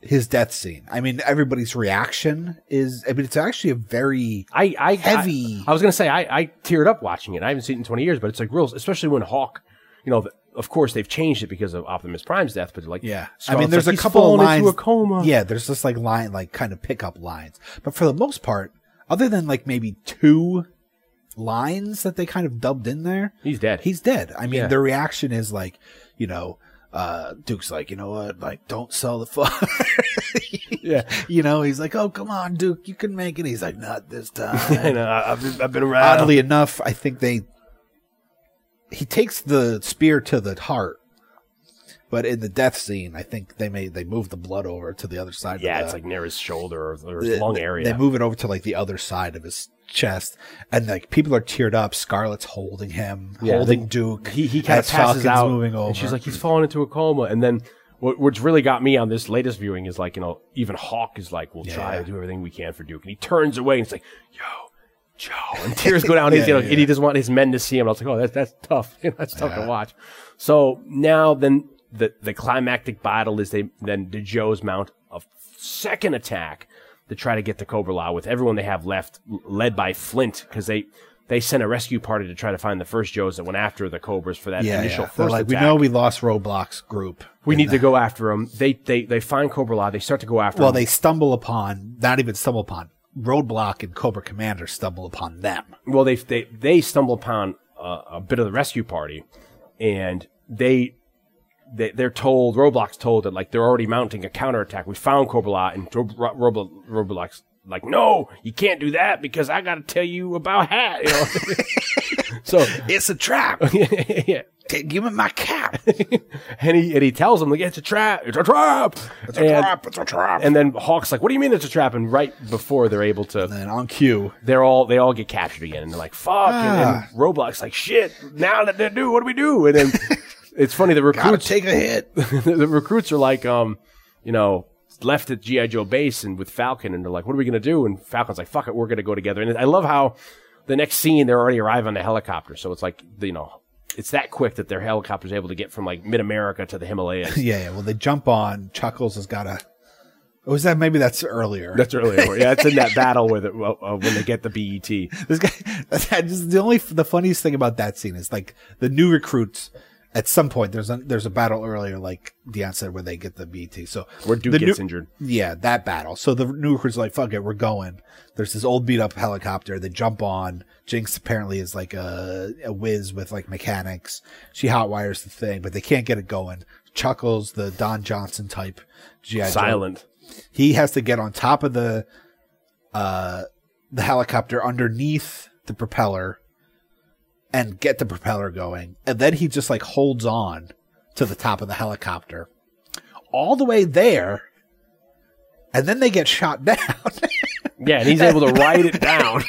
his death scene. I mean, everybody's reaction is. I mean, it's actually a very. I, I Heavy. I, I was gonna say I, I teared up watching it. I haven't seen it in twenty years, but it's like real, especially when Hawk. You know, the, of course they've changed it because of Optimus Prime's death, but like Yeah, I mean, there's like, a couple of lines. into a coma. Yeah, there's just like line, like kind of pickup lines. But for the most part, other than like maybe two lines that they kind of dubbed in there, He's dead. He's dead. I mean, Yeah. the reaction is like, you know, uh, Duke's like, you know what? Like, don't sell the father. Yeah. you know, he's like, oh, come on, Duke, you can make it. He's like, not this time. and uh, I've, been- I've been around. Oddly enough, I think they he takes the spear to the heart, but in the death scene, I think they may they move the blood over to the other side. yeah, of it's like near his shoulder or, or the- his lung area. They move it over to like the other side of his chest, and like people are teared up. Scarlett's holding him, Yeah, holding Duke. he he kind of passes Falcon's out, moving over. and she's like, he's falling into a coma. And then what, what's really got me on this latest viewing is like, you know, even Hawk is like, we'll try to do everything we can for Duke, and he turns away and he's like, yo. Joe, and tears go down his, you know, Yeah, and he doesn't want his men to see him. I was like, oh, that's that's tough. that's tough to watch. So now, then the the climactic battle is they then the Joes mount a second attack to try to get the Cobra La with everyone they have left, led by Flint, because they they sent a rescue party to try to find the first Joes that went after the Cobras for that yeah, initial yeah. First like, attack. we know we lost Roadblock's group. We need the- to go after them. They they they find Cobra La. They start to go after. Well, him. they stumble upon, not even stumble upon. Roadblock and Cobra Commander stumble upon them. well they they they stumble upon a, a bit of the rescue party, and they. They, they're told, Roadblock's told that like they're already mounting a counterattack. We found Cobra and Rob, Rob, Roadblock's like, no, you can't do that because I got to tell you about Hat. You know, so It's a trap. yeah, Give me my cap. and he and he tells him like it's a trap, it's a trap, it's a trap, it's a trap. And then Hawk's like, "What do you mean it's a trap?" And right before they're able to, and on cue, they're all they all get captured again, and they're like, "Fuck!" Ah. and Roadblock's like, "Shit!" Now that they do, what do we do? And then it's funny the recruits take a hit. the recruits are like, um, you know, left at GI Joe base and with Falcon, and they're like, "What are we gonna do?" And Falcon's like, "Fuck it, we're gonna go together." And I love how the next scene they're already arrive on the helicopter, so it's like you know. It's that quick that their helicopter's able to get from like mid America to the Himalayas. yeah, yeah. Well, they jump on. Chuckles has got a. Was that maybe that's earlier? That's earlier. Yeah, it's in that battle with it uh, uh, when they get the BET. this guy. That just, the only the funniest thing about that scene is like the new recruits. At some point, there's a there's a battle earlier, like Dion said, where they get the BT. So Where Duke gets new- injured. Yeah, that battle. So the new recruits like, "Fuck it, we're going." There's this old beat up helicopter. They jump on. Jinx apparently is like a a whiz with like mechanics. She hotwires the thing, but they can't get it going. Chuckles, the Don Johnson type GI Silent. he has to get on top of the uh the helicopter underneath the propeller and get the propeller going. And then he just like holds on to the top of the helicopter all the way there. And then they get shot down. Yeah, and he's able to ride it down.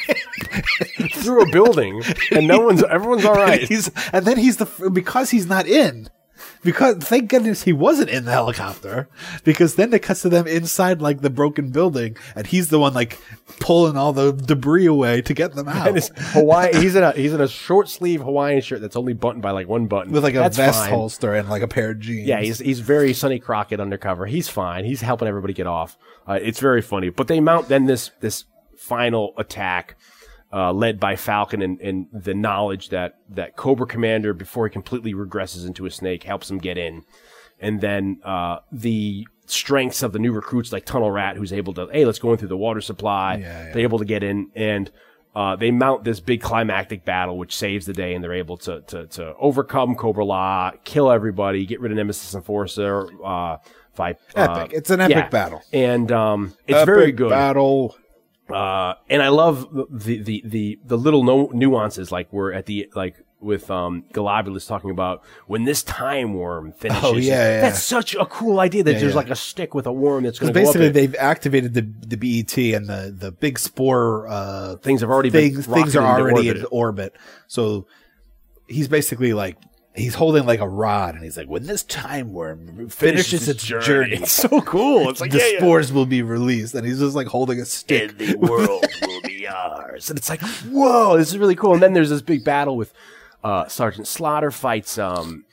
Through a building, and no one's everyone's all right. he's and then he's the because he's not in because thank goodness he wasn't in the helicopter because then it cuts to them inside like the broken building and he's the one like pulling all the debris away to get them out Hawaii, he's in a he's in a short sleeve Hawaiian shirt that's only buttoned by like one button with like a That's vest fine. holster and like a pair of jeans. Yeah, he's he's very Sonny Crockett undercover. He's fine. He's helping everybody get off. Uh, it's very funny. But they mount then this this final attack, uh, led by Falcon and, and the knowledge that that Cobra Commander, before he completely regresses into a snake, helps him get in, and then uh, the strengths of the new recruits like Tunnel Rat, who's able to hey, let's go in through the water supply. Yeah, yeah. They're able to get in and. Uh, they mount this big climactic battle, which saves the day, and they're able to to, to overcome Cobra La, kill everybody, get rid of Nemesis Enforcer. Uh, by, uh, Epic. It's an epic yeah. battle. and um, it's Epic very good. battle. Uh, and I love the the the the little no- nuances, like we're at the like with um Golobulus talking about when this time worm finishes. Oh, yeah, yeah. that's such a cool idea that Yeah, there's yeah. like a stick with a worm that's going to basically they've activated the the BET and the the big spore uh Things have already been things things are already in orbit. So he's basically like he's holding like a rod and he's like when this time worm finishes, its journey, It's so cool. It's like the yeah, yeah. spores will be released and he's just like holding a stick. and the world will be ours. And it's like, whoa, this is really cool. And then there's this big battle with uh, Sergeant Slaughter fights um,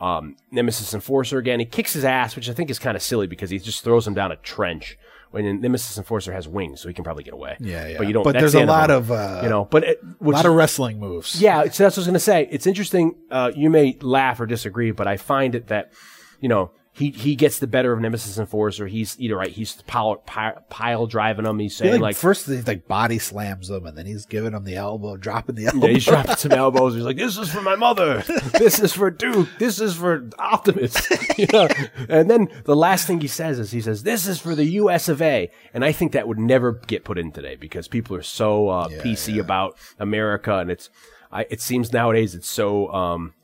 um, Nemesis Enforcer again. He kicks his ass, which I think is kind of silly because he just throws him down a trench. When Nemesis Enforcer has wings, so he can probably get away. Yeah, yeah. But you don't. But there's the a lot of, uh, you know. But it, a lot of wrestling moves. yeah, so that's what I was going to say. It's interesting. Uh, you may laugh or disagree, but I find it that, you know, he he gets the better of Nemesis Enforcer. He's either right. He's pile, pile, pile driving him. He's He, saying like, like, first he like body slams him, and then he's giving him the elbow, dropping the elbow. yeah, he's dropping some elbows. He's like, "This is for my mother. This is for Duke. This is for Optimus." you know? And then the last thing he says is, "He says this is for the U.S. of A." And I think that would never get put in today because people are so uh, PC about America, and it's. I, it seems nowadays it's so. Um,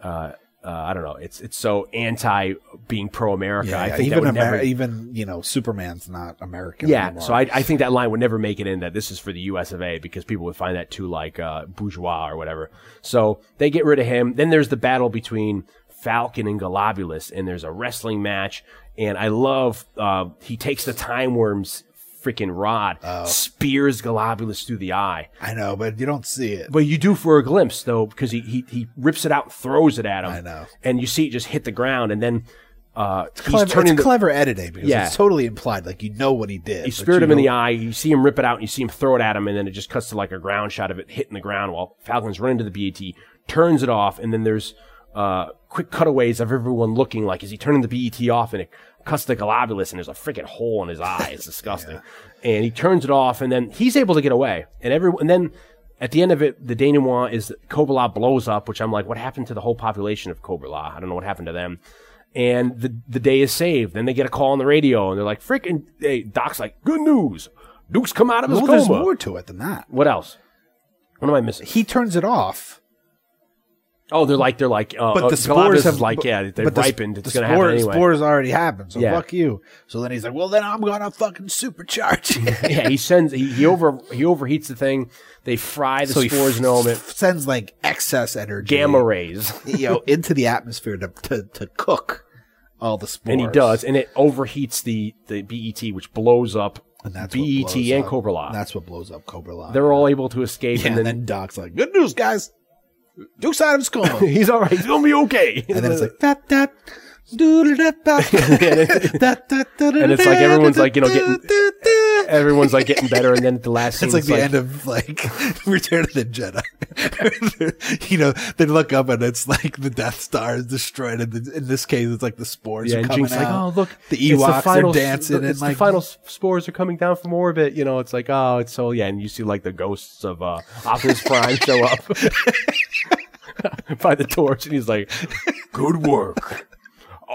uh, uh, I don't know. It's it's so anti being pro America. Yeah, I think that even would never. Even you know Superman's not American. Yeah, anymore. so I, I think that line would never make it in that this is for the U.S. of A. because people would find that too like uh, bourgeois or whatever. So they get rid of him. Then there's the battle between Falcon and Globulus, and there's a wrestling match. And I love uh, he takes the Time Worm's freaking rod, Oh. spears Globulus through the eye. I know, but you don't see it. But you do for a glimpse though, because he, he he rips it out, and throws it at him. I know. and you see it just hit the ground, and then uh, he's Clever, turning it's the- clever editing because Yeah. it's totally implied. Like you know what he did. He but speared you him in the eye. You see him rip it out, and you see him throw it at him, and then it just cuts to like a ground shot of it hitting the ground while Falcon's running to the BAT, turns it off, and then there's uh, quick cutaways of everyone looking like, is he turning the BET off? And it cuts to Globulus, and there's a freaking hole in his eye. It's disgusting. And he turns it off, and then he's able to get away. And every and then at the end of it, the denouement is that Cobra blows up, which I'm like, what happened to the whole population of Cobra La? I don't know what happened to them. And the the day is saved. Then they get a call on the radio, and they're like, freaking, hey, Doc's like, good news. Duke's come out of his Well, there's coma. more to it than that. What else? What am I missing? He turns it off. Oh, they're like they're like. Uh, But uh, the spores have like yeah, they're but ripened. The, it's gonna spore- happen anyway. Spores already happened, so Yeah. fuck you. So then he's like, "Well, then I'm gonna fucking supercharge." yeah, he sends he, he over he overheats the thing. They fry the so spores in element. f- sends like excess energy, Gamma rays, you know, into the atmosphere to to, to cook all the spores. and he does, and it overheats the the BET, which blows up And that's BET and up- Cobra La. That's what blows up Cobra La. They're all able to escape, yeah, and and then, then Doc's like, "Good news, guys. Duke's out of his coma." he's all right. He's gonna be okay. and then it's like that that. And it's like everyone's like, you know, getting- everyone's like getting better, and then the last scene, It's like the end of like Return of the Jedi. you know, they look up and it's like the Death Star is destroyed. And th- in this case, it's like the spores Yeah, are coming Jinx like, oh look, the it's Ewoks final, are dancing It's and like the final spores are coming down from orbit. You know, it's like oh, it's so yeah, and you see like the ghosts of uh, Optimus Prime show up by the torch, and he's like, "Good work,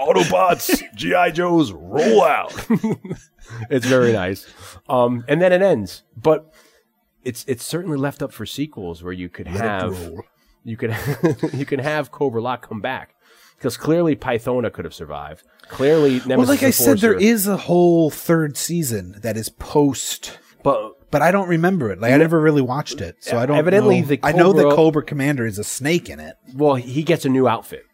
Autobots, GI Joes, roll out." it's very nice, um, and then it ends, but it's it's certainly left up for sequels where you could have you could you can have Cobra La come back because clearly Pythona could have survived. Clearly, Nemesis Well, like I said, there is a whole third season that is post. but But I don't remember it. Like I never really watched it, so I don't. Evidently know. the I know the Cobra- Cobra Commander is a snake in it, well, he gets a new outfit.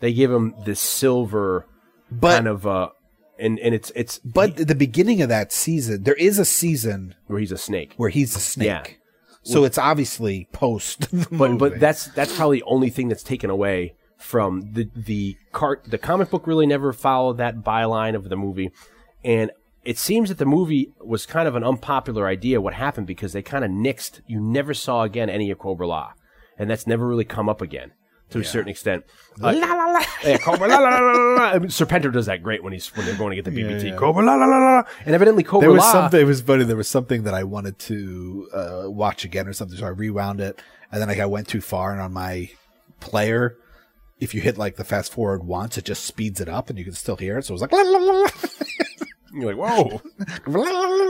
They give him this silver but kind of uh, and and it's it's but at the beginning of that season, there is a season where he's a snake. where he's a snake. Yeah. So it's obviously post. But movie. but that's that's probably the only thing that's taken away from the the cart. The comic book really never followed that byline of the movie, and it seems that the movie was kind of an unpopular idea. What happened because they kind of nixed. You never saw again any of Cobra La, and that's never really come up again to a certain extent. Uh, la la la. yeah, Cobra la la la la la. la. I mean, Serpentor does that great when he's when they're going to get the BBT. Cobra la la la la. And evidently Cobra There was La. something. It was funny. There was something that I wanted to uh, watch again or something, so I rewound it, and then like I went too far, and on my player, if you hit like the fast forward once, it just speeds it up, and you can still hear it. So it was like, la, la, la, la, You're like, whoa.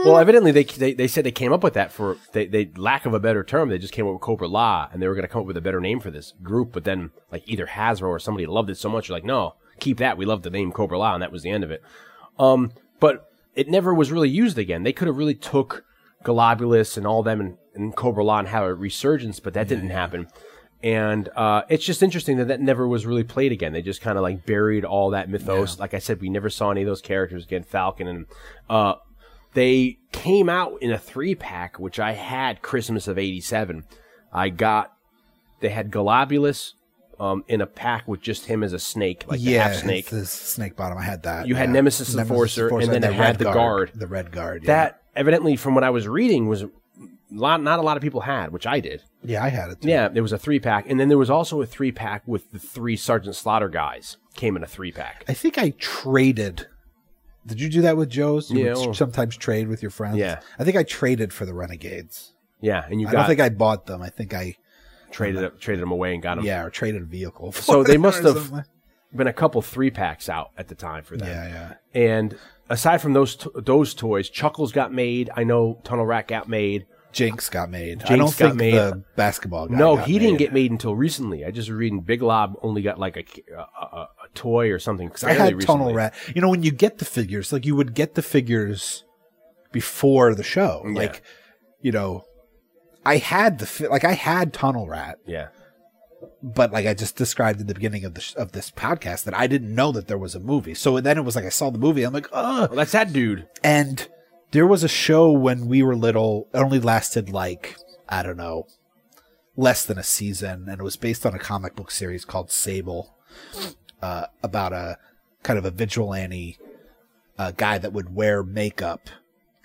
Well, evidently they, they they said they came up with that for they, they lack of a better term. They just came up with Cobra La, and they were going to come up with a better name for this group. But then, like either Hasbro or somebody loved it so much, you're like, no, keep that. We love the name Cobra La, and that was the end of it. Um, but it never was really used again. They could have really took Globulus and all them and, and Cobra La and have a resurgence, but that didn't happen. And uh, it's just interesting that that never was really played again. They just kind of like buried all that mythos. Like I said, we never saw any of those characters again. Falcon and uh, they came out in a three pack, which I had Christmas of '87. I got they had Globulus um, in a pack with just him as a snake, like the yeah, half snake. The snake bottom. I had that. You had yeah. Nemesis Enforcer, and then it had red the guard. The red guard. Yeah. That evidently, from what I was reading, was lot, not a lot of people had, which I did. Yeah, I had it. Too. Yeah, there was a three pack, and then there was also a three pack with the three Sergeant Slaughter guys came in a three pack. I think I traded. Did you do that with Joe's? You Yeah, would well- sometimes trade with your friends. Yeah. I think I traded for the Renegades. Yeah, and you I got don't think I bought them. I think I traded uh, it, traded them away and got them. yeah, or traded a vehicle. for So they must have something. been a couple three packs out at the time for them. Yeah, yeah. And aside from those those toys, Chuckles got made. I know Tunnel Rat got made. Jinx got made. I don't got think made. the basketball guy no, he didn't made. get made until recently. I just was reading Big Lob only got like a a, a, toy or something. I had recently. Tunnel Rat. You know, when you get the figures, like you would get the figures before the show. Yeah. Like, you know, I had the fi- like I had Tunnel Rat, Yeah, but like I just described at the beginning of the sh- of this podcast that I didn't know that there was a movie. So then it was like I saw the movie. I'm like, oh, well, that's that dude. and there was a show when we were little. It only lasted like I don't know, less than a season, and it was based on a comic book series called Sable, uh, about a kind of a vigilante uh, guy that would wear makeup,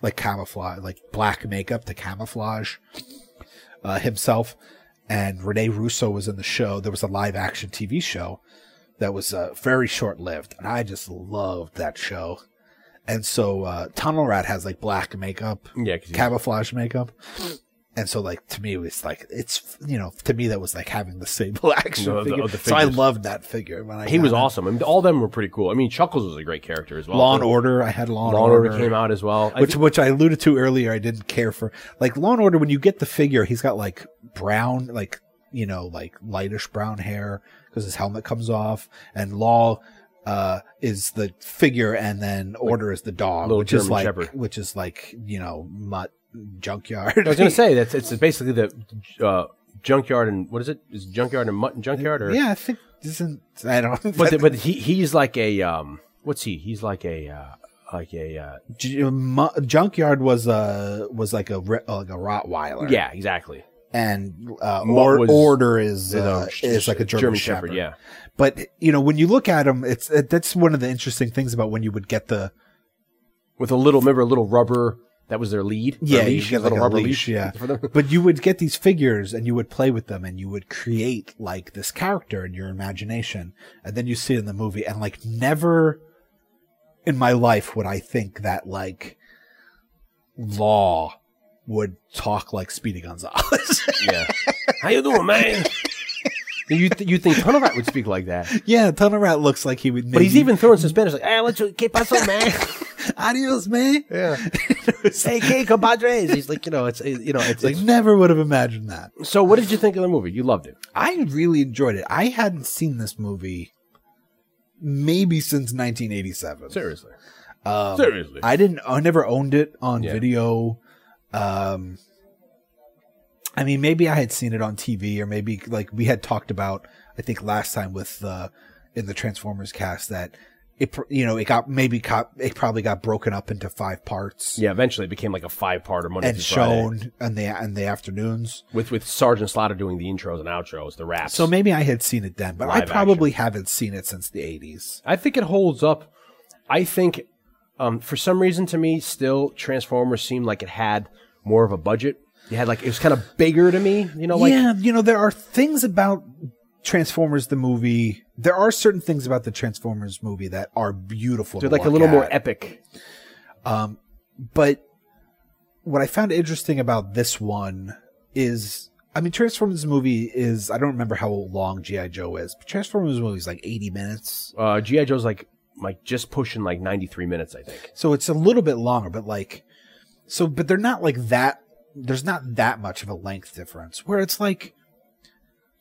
like camouflage, like black makeup to camouflage uh, himself. And Rene Russo was in the show. There was a live action TV show that was uh, very short lived, and I just loved that show. And so uh, Tunnel Rat has like black makeup, Yeah, camouflage makeup. And so, like to me, it was like it's you know to me that was like having the sable action The- the- figure. the so I loved that figure when I He was it. awesome. I mean, all of them were pretty cool. I mean, Chuckles was a great character as well. Law and Order, I had Law and Law and Order. Order came out as well. I which think- which I alluded to earlier. I didn't care for like Law and Order. When you get the figure, he's got like brown, like you know, like lightish brown hair because his helmet comes off, and Law uh is the figure, and then Order is the dog, which is like Shepherd. which is like you know mutt junkyard. I was going to say that's it's basically the uh, junkyard and what is it? Is it junkyard and mutt and junkyard or yeah, I think isn't I don't. But the, but he he's like a um what's he? He's like a uh, like a uh, J- junkyard was a was like a like a Rottweiler. yeah exactly. And uh, or, was- order is You know, uh, is like a German, Shepherd. Yeah, But you know, when you look at them, it's it, that's one of the interesting things about when you would get the with a little remember a little rubber that was their lead. Yeah, you leash, get like little a rubber leash, yeah. for them. but you would get these figures and you would play with them and you would create like this character in your imagination, and then you see it in the movie, and like never in my life would I think that like Law would talk like Speedy Gonzalez. yeah. How you doing, man? you th- you think Tunnel Rat would speak like that? yeah, Tunnel Rat looks like he would. But he's even throwing some Spanish like, "Hey, let's que paso, man." adios, man. Yeah. hey, que compadres? He's like, you know, it's you know, it's Like like. never would have imagined that. So, what did you think of the movie? You loved it. I really enjoyed it. I hadn't seen this movie maybe since 1987. Seriously. Um, Seriously. I didn't. I never owned it on Yeah. video. Um, I mean, maybe I had seen it on TV, or maybe like we had talked about. I think last time with uh, in the Transformers cast that it, you know, it got maybe got it probably got broken up into five parts Yeah, eventually it became like a five-parter Monday and shown in the in the afternoons. with with Sergeant Slaughter doing the intros and outros, the raps. So maybe I had seen it then, but I Live probably haven't seen it since the 80s. I think it holds up. I think, um, for some reason, to me, still Transformers seemed like it had more of a budget. You had like it was kind of bigger to me. You know, like yeah, you know, there are things about Transformers the movie. There are certain things about the Transformers movie that are beautiful. they're like a little more at. epic. But what I found interesting about this one is, I mean, Transformers movie is. I don't remember how long GI Joe is, but Transformers movie is like 80 minutes, Uh, GI Joe's like like just pushing like ninety three minutes, I think. so it's a little bit longer. But like, so but they're not like that. There's not that much of a length difference. Where it's like.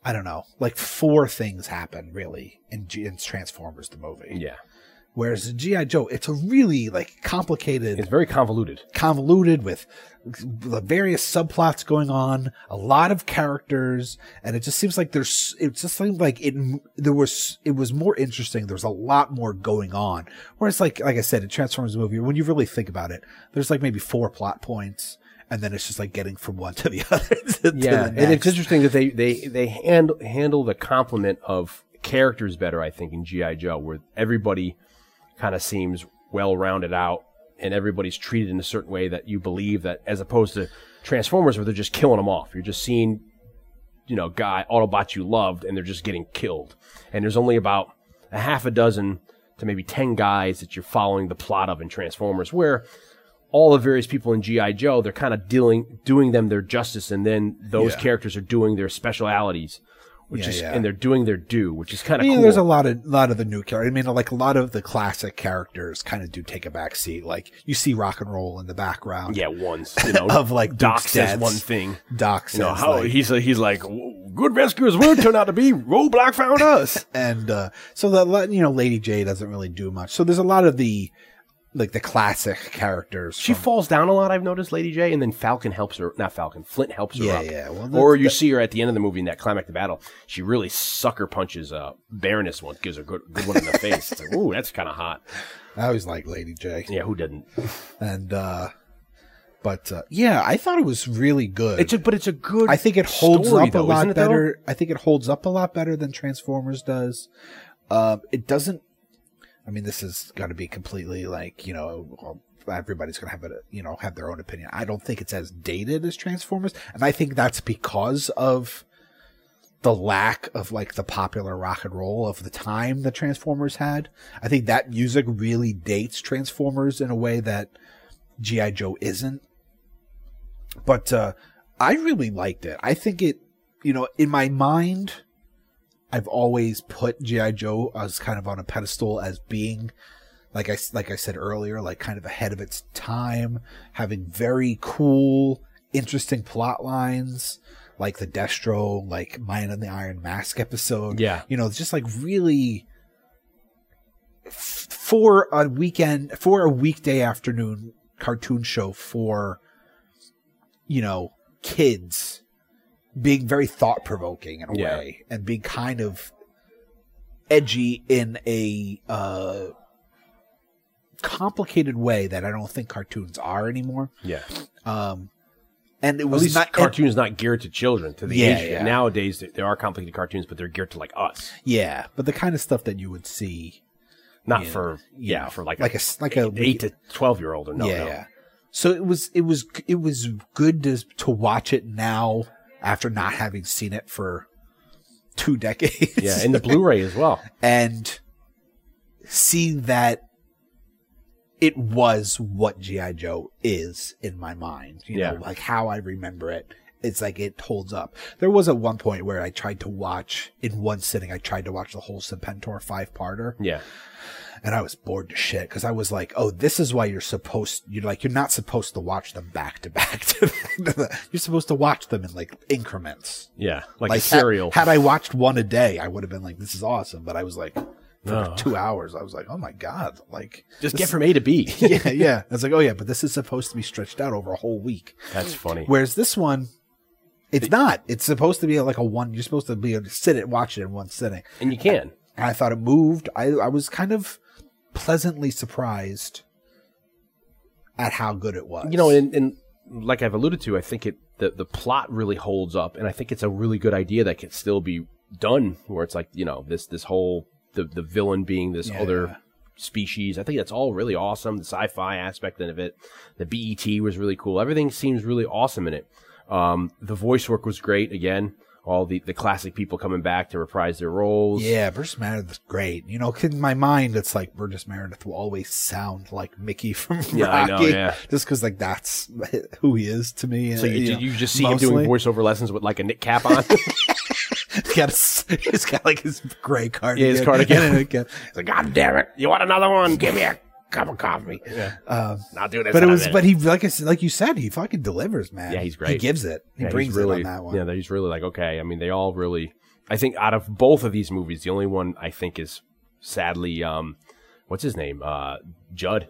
I don't know, like four things happen really in, in Transformers the movie. Yeah, Whereas in GI Joe, it's a really like complicated, it's very convoluted. convoluted with the various subplots going on, a lot of characters, and it just seems like there's. It just seems like it. There was. It was more interesting. There was a lot more going on. Whereas, like like I said, in Transformers movie, when you really think about it, there's like maybe four plot points. And then it's just like getting from one to the other. to Yeah, the and it's interesting that they they they handle handle the complement of characters better. I think in GI Joe, where everybody kind of seems well rounded out, and everybody's treated in a certain way that you believe that, as opposed to Transformers, where they're just killing them off. You're just seeing, you know, guy Autobots you loved, and they're just getting killed. And there's only about a half a dozen to maybe 10 guys that you're following the plot of in Transformers, where all the various people in GI Joe, they're kind of dealing, doing them their justice, and then those Yeah. characters are doing their specialities, which Yeah, is, yeah. and they're doing their due, which is kind of. I mean, cool. there's a lot of lot of the new characters. I mean, like a lot of the classic characters kind of do take a back seat. Like you see rock and roll in the background. yeah, once you know, Of, like, Doc Duke's says dads. one thing. Doc says You know how like, he's he's like good rescuers will turn out to be Roadblock found us. and uh, so that you know, Lady Jaye doesn't really do much. So there's a lot of the like the classic characters. She from- falls down a lot. I've noticed Lady Jaye, and then Falcon helps her. Not Falcon, Flint helps her Yeah, up. yeah, well, or that's- you see her at the end of the movie in that climactic battle. She really sucker punches uh, Baroness one, gives her a good, good one in the face. It's like, ooh, that's kind of hot. I always like Lady Jaye. Yeah, who didn't? and uh but uh, yeah i thought it was really good It's a, but it's a good. i think it holds story, up though, a lot isn't it, though? better i think it holds up a lot better than transformers does um it doesn't i mean this is going to be completely like you know everybody's going to have a you know have their own opinion i don't think it's as dated as transformers and i think that's because of the lack of like the popular rock and roll of the time that Transformers had. I think that music really dates Transformers in a way that GI Joe isn't. But uh I really liked it. I think it, you know, in my mind I've always put GI Joe as kind of on a pedestal as being like I like I said earlier, like kind of ahead of its time, having very cool, interesting plot lines, like the Destro, like Man in the Iron Mask episode. Yeah. you know, it's just like really f- for a weekend, for a weekday afternoon cartoon show for, you know, kids being very thought provoking in a Yeah. way and being kind of edgy in a uh complicated way that I don't think cartoons are anymore. Yeah, Um and it at was least not cartoons not geared to children. To the Yeah, age yeah. nowadays, there- there are complicated cartoons, but they're geared to like us, yeah, but the kind of stuff that you would see not for yeah, for like like a like a eight, eight to twelve year old or no, yeah, no. yeah. So it was it was it was good to to watch it now after not having seen it for two decades. yeah, and the Blu-ray as well. and seeing that it was what GI Joe is in my mind. You Yeah. know, like how I remember it. It's like it holds up. There was at one point where I tried to watch in one sitting. I tried to watch the whole Serpentor five parter, Yeah, and I was bored to shit because I was like, "Oh, this is why you're supposed. You're like you're not supposed to watch them back to back to back. You're supposed to watch them in like increments. yeah, like, Like a cereal. Had, had I watched one a day, I would have been like, "This is awesome." But I was like, for No. like two hours, I was like, "Oh my god!" Like, Just get from A to B. yeah, yeah. I was like, "Oh yeah," but this is supposed to be stretched out over a whole week. That's funny. Whereas this one, it's not. It's supposed to be like a one. You're supposed to be able to sit it, and watch it in one sitting. And you can. And I thought it moved. I I was kind of pleasantly surprised at how good it was. you know, and, and like I've alluded to, I think it the the plot really holds up, and I think it's a really good idea that can still be done. Where it's like you know this this whole the the villain being this Yeah. other species. I think that's all really awesome. The sci-fi aspect of it, the BET was really cool. Everything seems really awesome in it. Um, the voice work was great. Again, all the the classic people coming back to reprise their roles. Yeah, Burgess Meredith's great. You know, in my mind, it's like Burgess Meredith will always sound like Mickey from Yeah, I know, yeah. Just because, like, that's who he is to me. So you, know, you just see him doing voiceover lessons with like a knit cap on. He's got, a, he's got like his gray cardigan. Yeah, his cardigan. And again, He's like, God damn it! You want another one? Give me a cup of coffee. Yeah. um, Not doing this. but it was, but he, like I said, like you said, he fucking delivers, man. Yeah, he's great. He gives it. He Yeah, he's brings really, it on that one. Yeah, that he's really like okay. I mean, they all really. I think out of both of these movies, the only one I think is sadly, um, what's his name? Uh, Judd.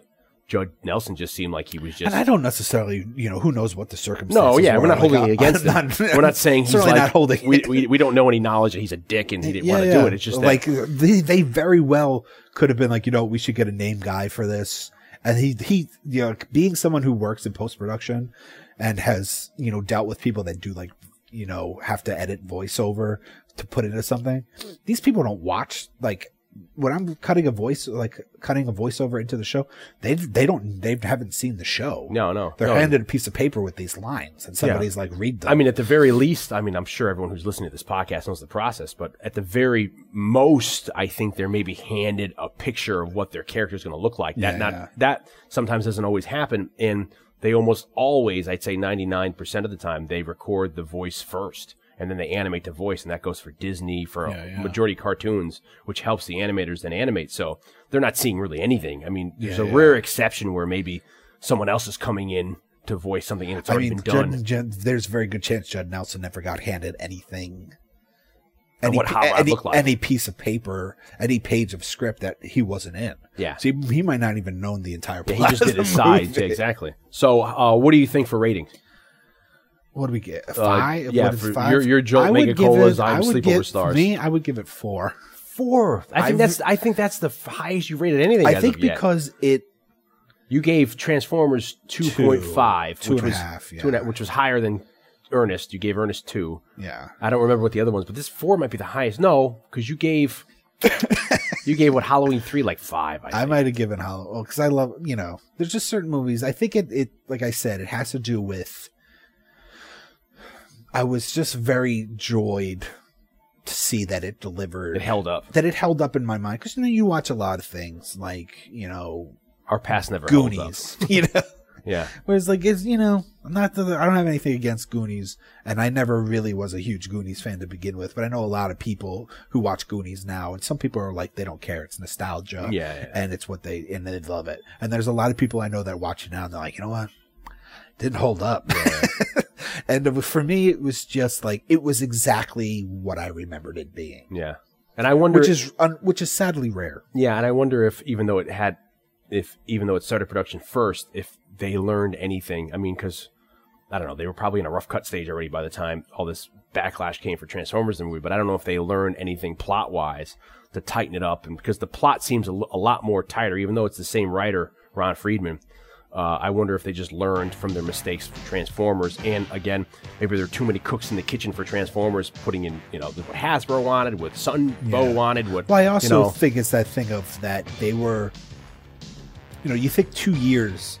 Judd Nelson just seemed like he was just. and I don't necessarily, you know, who knows what the circumstances. no, yeah, were. we're not holding it against I'm him. not- we're not saying he's like not holding. we, we we don't know any knowledge that he's a dick and he didn't want to do it. It's just that, like they they very well could have been like, you know, we should get a name guy for this. And he he you know, being someone who works in post production and has, you know, dealt with people that do like, you know, have to edit voiceover to put into something. These people don't watch like when I'm cutting a voice, like cutting a voiceover into the show, they they don't they haven't seen the show. No, no, They're no. handed a piece of paper with these lines, and somebody's like, read them. I mean, at the very least, I mean, I'm sure everyone who's listening to this podcast knows the process, but at the very most, I think they're maybe handed a picture of what their character is going to look like. That Yeah. not that sometimes doesn't always happen, and they almost always, I'd say, 99% of the time, they record the voice first. And then they animate the voice, and that goes for Disney, for Yeah, yeah. majority cartoons, which helps the animators then animate. So they're not seeing really anything. I mean, there's Yeah, a rare exception where maybe someone else is coming in to voice something and it's I already mean, been done. Judd, Judd, there's a very good chance Judd Nelson never got handed anything. Of what any, like. any piece of paper, any page of script that he wasn't in. Yeah. So he, he might not even known the entire Yeah, he just did his sides. Yeah, exactly. So, uh, what do you think for ratings? What do we get? A Five? Uh, yeah, What is for five? your- your Jolt I would Mega give Colas, it- I'm I would give- Stars. Me, I would give it four. Four. I think I've- that's. I think that's the highest you've rated anything. I think of yet. because it you gave Transformers two point five, Two which and a was half, two and a- yeah. which was higher than Ernest. You gave Ernest two. yeah. I don't remember what the other ones, but this four might be the highest. No, because you gave. you gave what Halloween three like five. I, I might have given Hollow because I love you know. There's just certain movies. I think it it like I said, it has to do with. I was just very joyed to see that it delivered. It held up. that it held up in my mind because you know you watch a lot of things like you know Our past never. Goonies, you know. Yeah. Whereas like it's you know I'm not the, I don't have anything against Goonies and I never really was a huge Goonies fan to begin with but I know a lot of people who watch Goonies now and some people are like they don't care it's nostalgia Yeah, yeah. and it's what they and they love it and there's a lot of people I know that watch it now and they're like you know what didn't hold up and for me it was just like it was exactly what I remembered it being Yeah. And I wonder which is un, which is sadly rare Yeah, and I wonder if even though it had, if even though it started production first, if they learned anything. I mean, because I don't know, they were probably in a rough cut stage already by the time all this backlash came for Transformers the movie. But I don't know if they learned anything plot wise to tighten it up, and because the plot seems a, lo- a lot more tighter, even though it's the same writer, Ron Friedman. Uh, I wonder if they just learned from their mistakes for Transformers, and again, maybe there are too many cooks in the kitchen for Transformers, putting in you know what Hasbro wanted, what Sunbow wanted, what Well, I also you know, think it's that thing of that they were, you know, you think two years,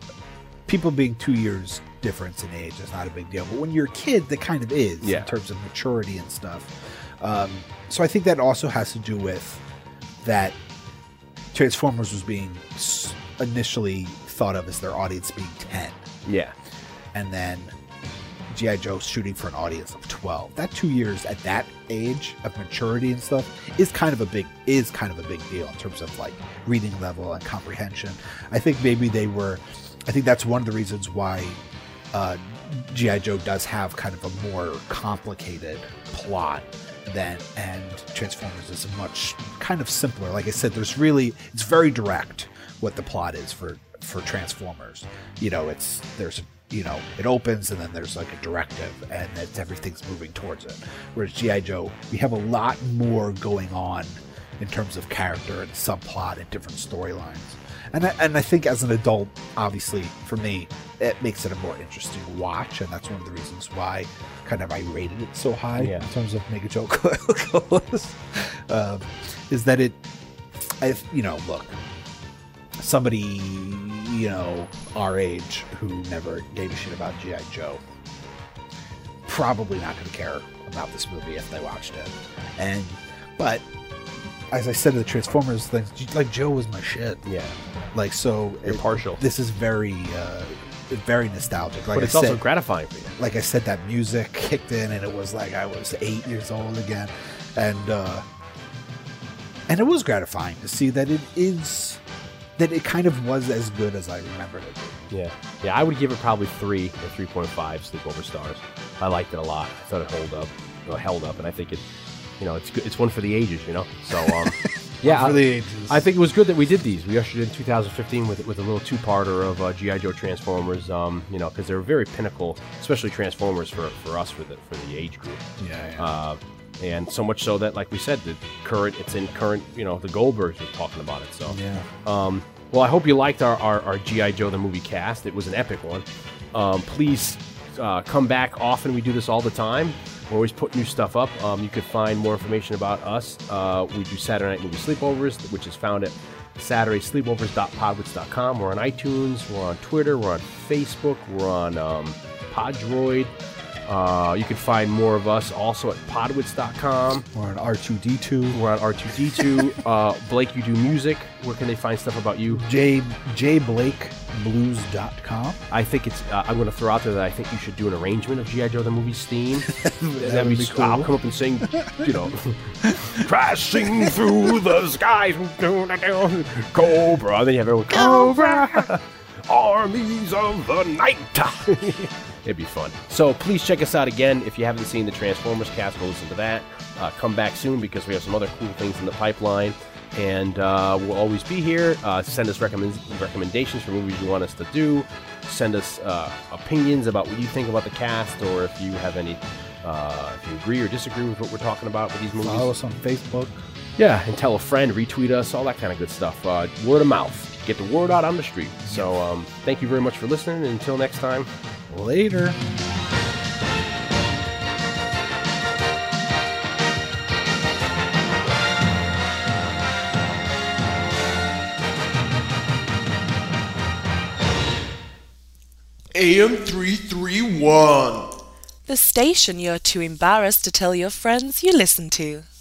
people being two years difference in age is not a big deal, but when you're a kid, that kind of is Yeah. in terms of maturity and stuff. Um, so I think that also has to do with that Transformers was being initially thought of as their audience being 10 yeah. and then GI Joe shooting for an audience of 12. That 2 years at that age of maturity and stuff is kind of a big is kind of a big deal in terms of like reading level and comprehension. I think maybe they were I think that's one of the reasons why uh, GI Joe does have kind of a more complicated plot than and Transformers is much kind of simpler. Like I said, there's really it's very direct what the plot is for for Transformers. You know, it's there's you know it opens and then there's like a directive and it's everything's moving towards it. Whereas GI Joe, we have a lot more going on in terms of character and subplot and different storylines. And I, and I think as an adult, obviously for me, it makes it a more interesting watch, and that's one of the reasons why kind of I rated it so high Yeah. in terms of Mega Joe um, is that it, I you know look, somebody you know our age who never gave a shit about GI Joe probably not going to care about this movie if they watched it, and but as I said to the Transformers thing, like Joe was my shit. Yeah. Like so, You're it- partial. This is very, uh, very nostalgic. Like but I it's said, also gratifying for you. like I said, that music kicked in, and it was like I was eight years old again, and uh, and it was gratifying to see that it is that it kind of was as good as I remembered it. Yeah, yeah. I would give it probably three or three point five sleepover stars. I liked it a lot. I thought it held up, well, held up, and I think it, you know, it's good. It's one for the ages, you know. So, um, yeah, for I- the ages. I think it was good that we did these. We ushered in 2015 with with a little two parter of uh, GI Joe Transformers. Um, you know, because they're very pinnacle, especially Transformers for for us for the for the age group. Yeah, yeah. Uh, and so much so that, like we said, the current it's in current. You know, the Goldbergs are talking about it. So yeah. um, well, I hope you liked our, our, our G.I. Joe the movie cast. It was an epic one. Um, please uh, come back often. We do this all the time. We're always putting new stuff up. Um, you can find more information about us. Uh, we do Saturday Night Movie Sleepovers, which is found at SaturdaySleepovers.podwits.com. We're on iTunes. We're on Twitter. We're on Facebook. We're on um, Podroid. Uh, you can find more of us also at podwits.com. We're on R2D2. We're on R2D2. uh, Blake, you do music. Where can they find stuff about you? J jblakeblues.com. I think it's. Uh, I'm going to throw out there that I think you should do an arrangement of GI Joe the movie's theme. That would be cool. I'll come up and sing, you know, crashing through the skies, Cobra. And then you have everyone Cobra, armies of the night. It'd be fun. So please check us out again. If you haven't seen the Transformers cast, go listen to that. Uh, come back soon because we have some other cool things in the pipeline. And uh, we'll always be here. Uh, send us recommend- recommendations for movies you want us to do. Send us uh, opinions about what you think about the cast, or if you have any, uh, if you agree or disagree with what we're talking about with these movies. Follow us on Facebook. Yeah, and tell a friend, retweet us, all that kind of good stuff. Uh, word of mouth. Get the word out on the street. So um, thank you very much for listening. And until next time, Later. AM 331. The station you're too embarrassed to tell your friends you listen to.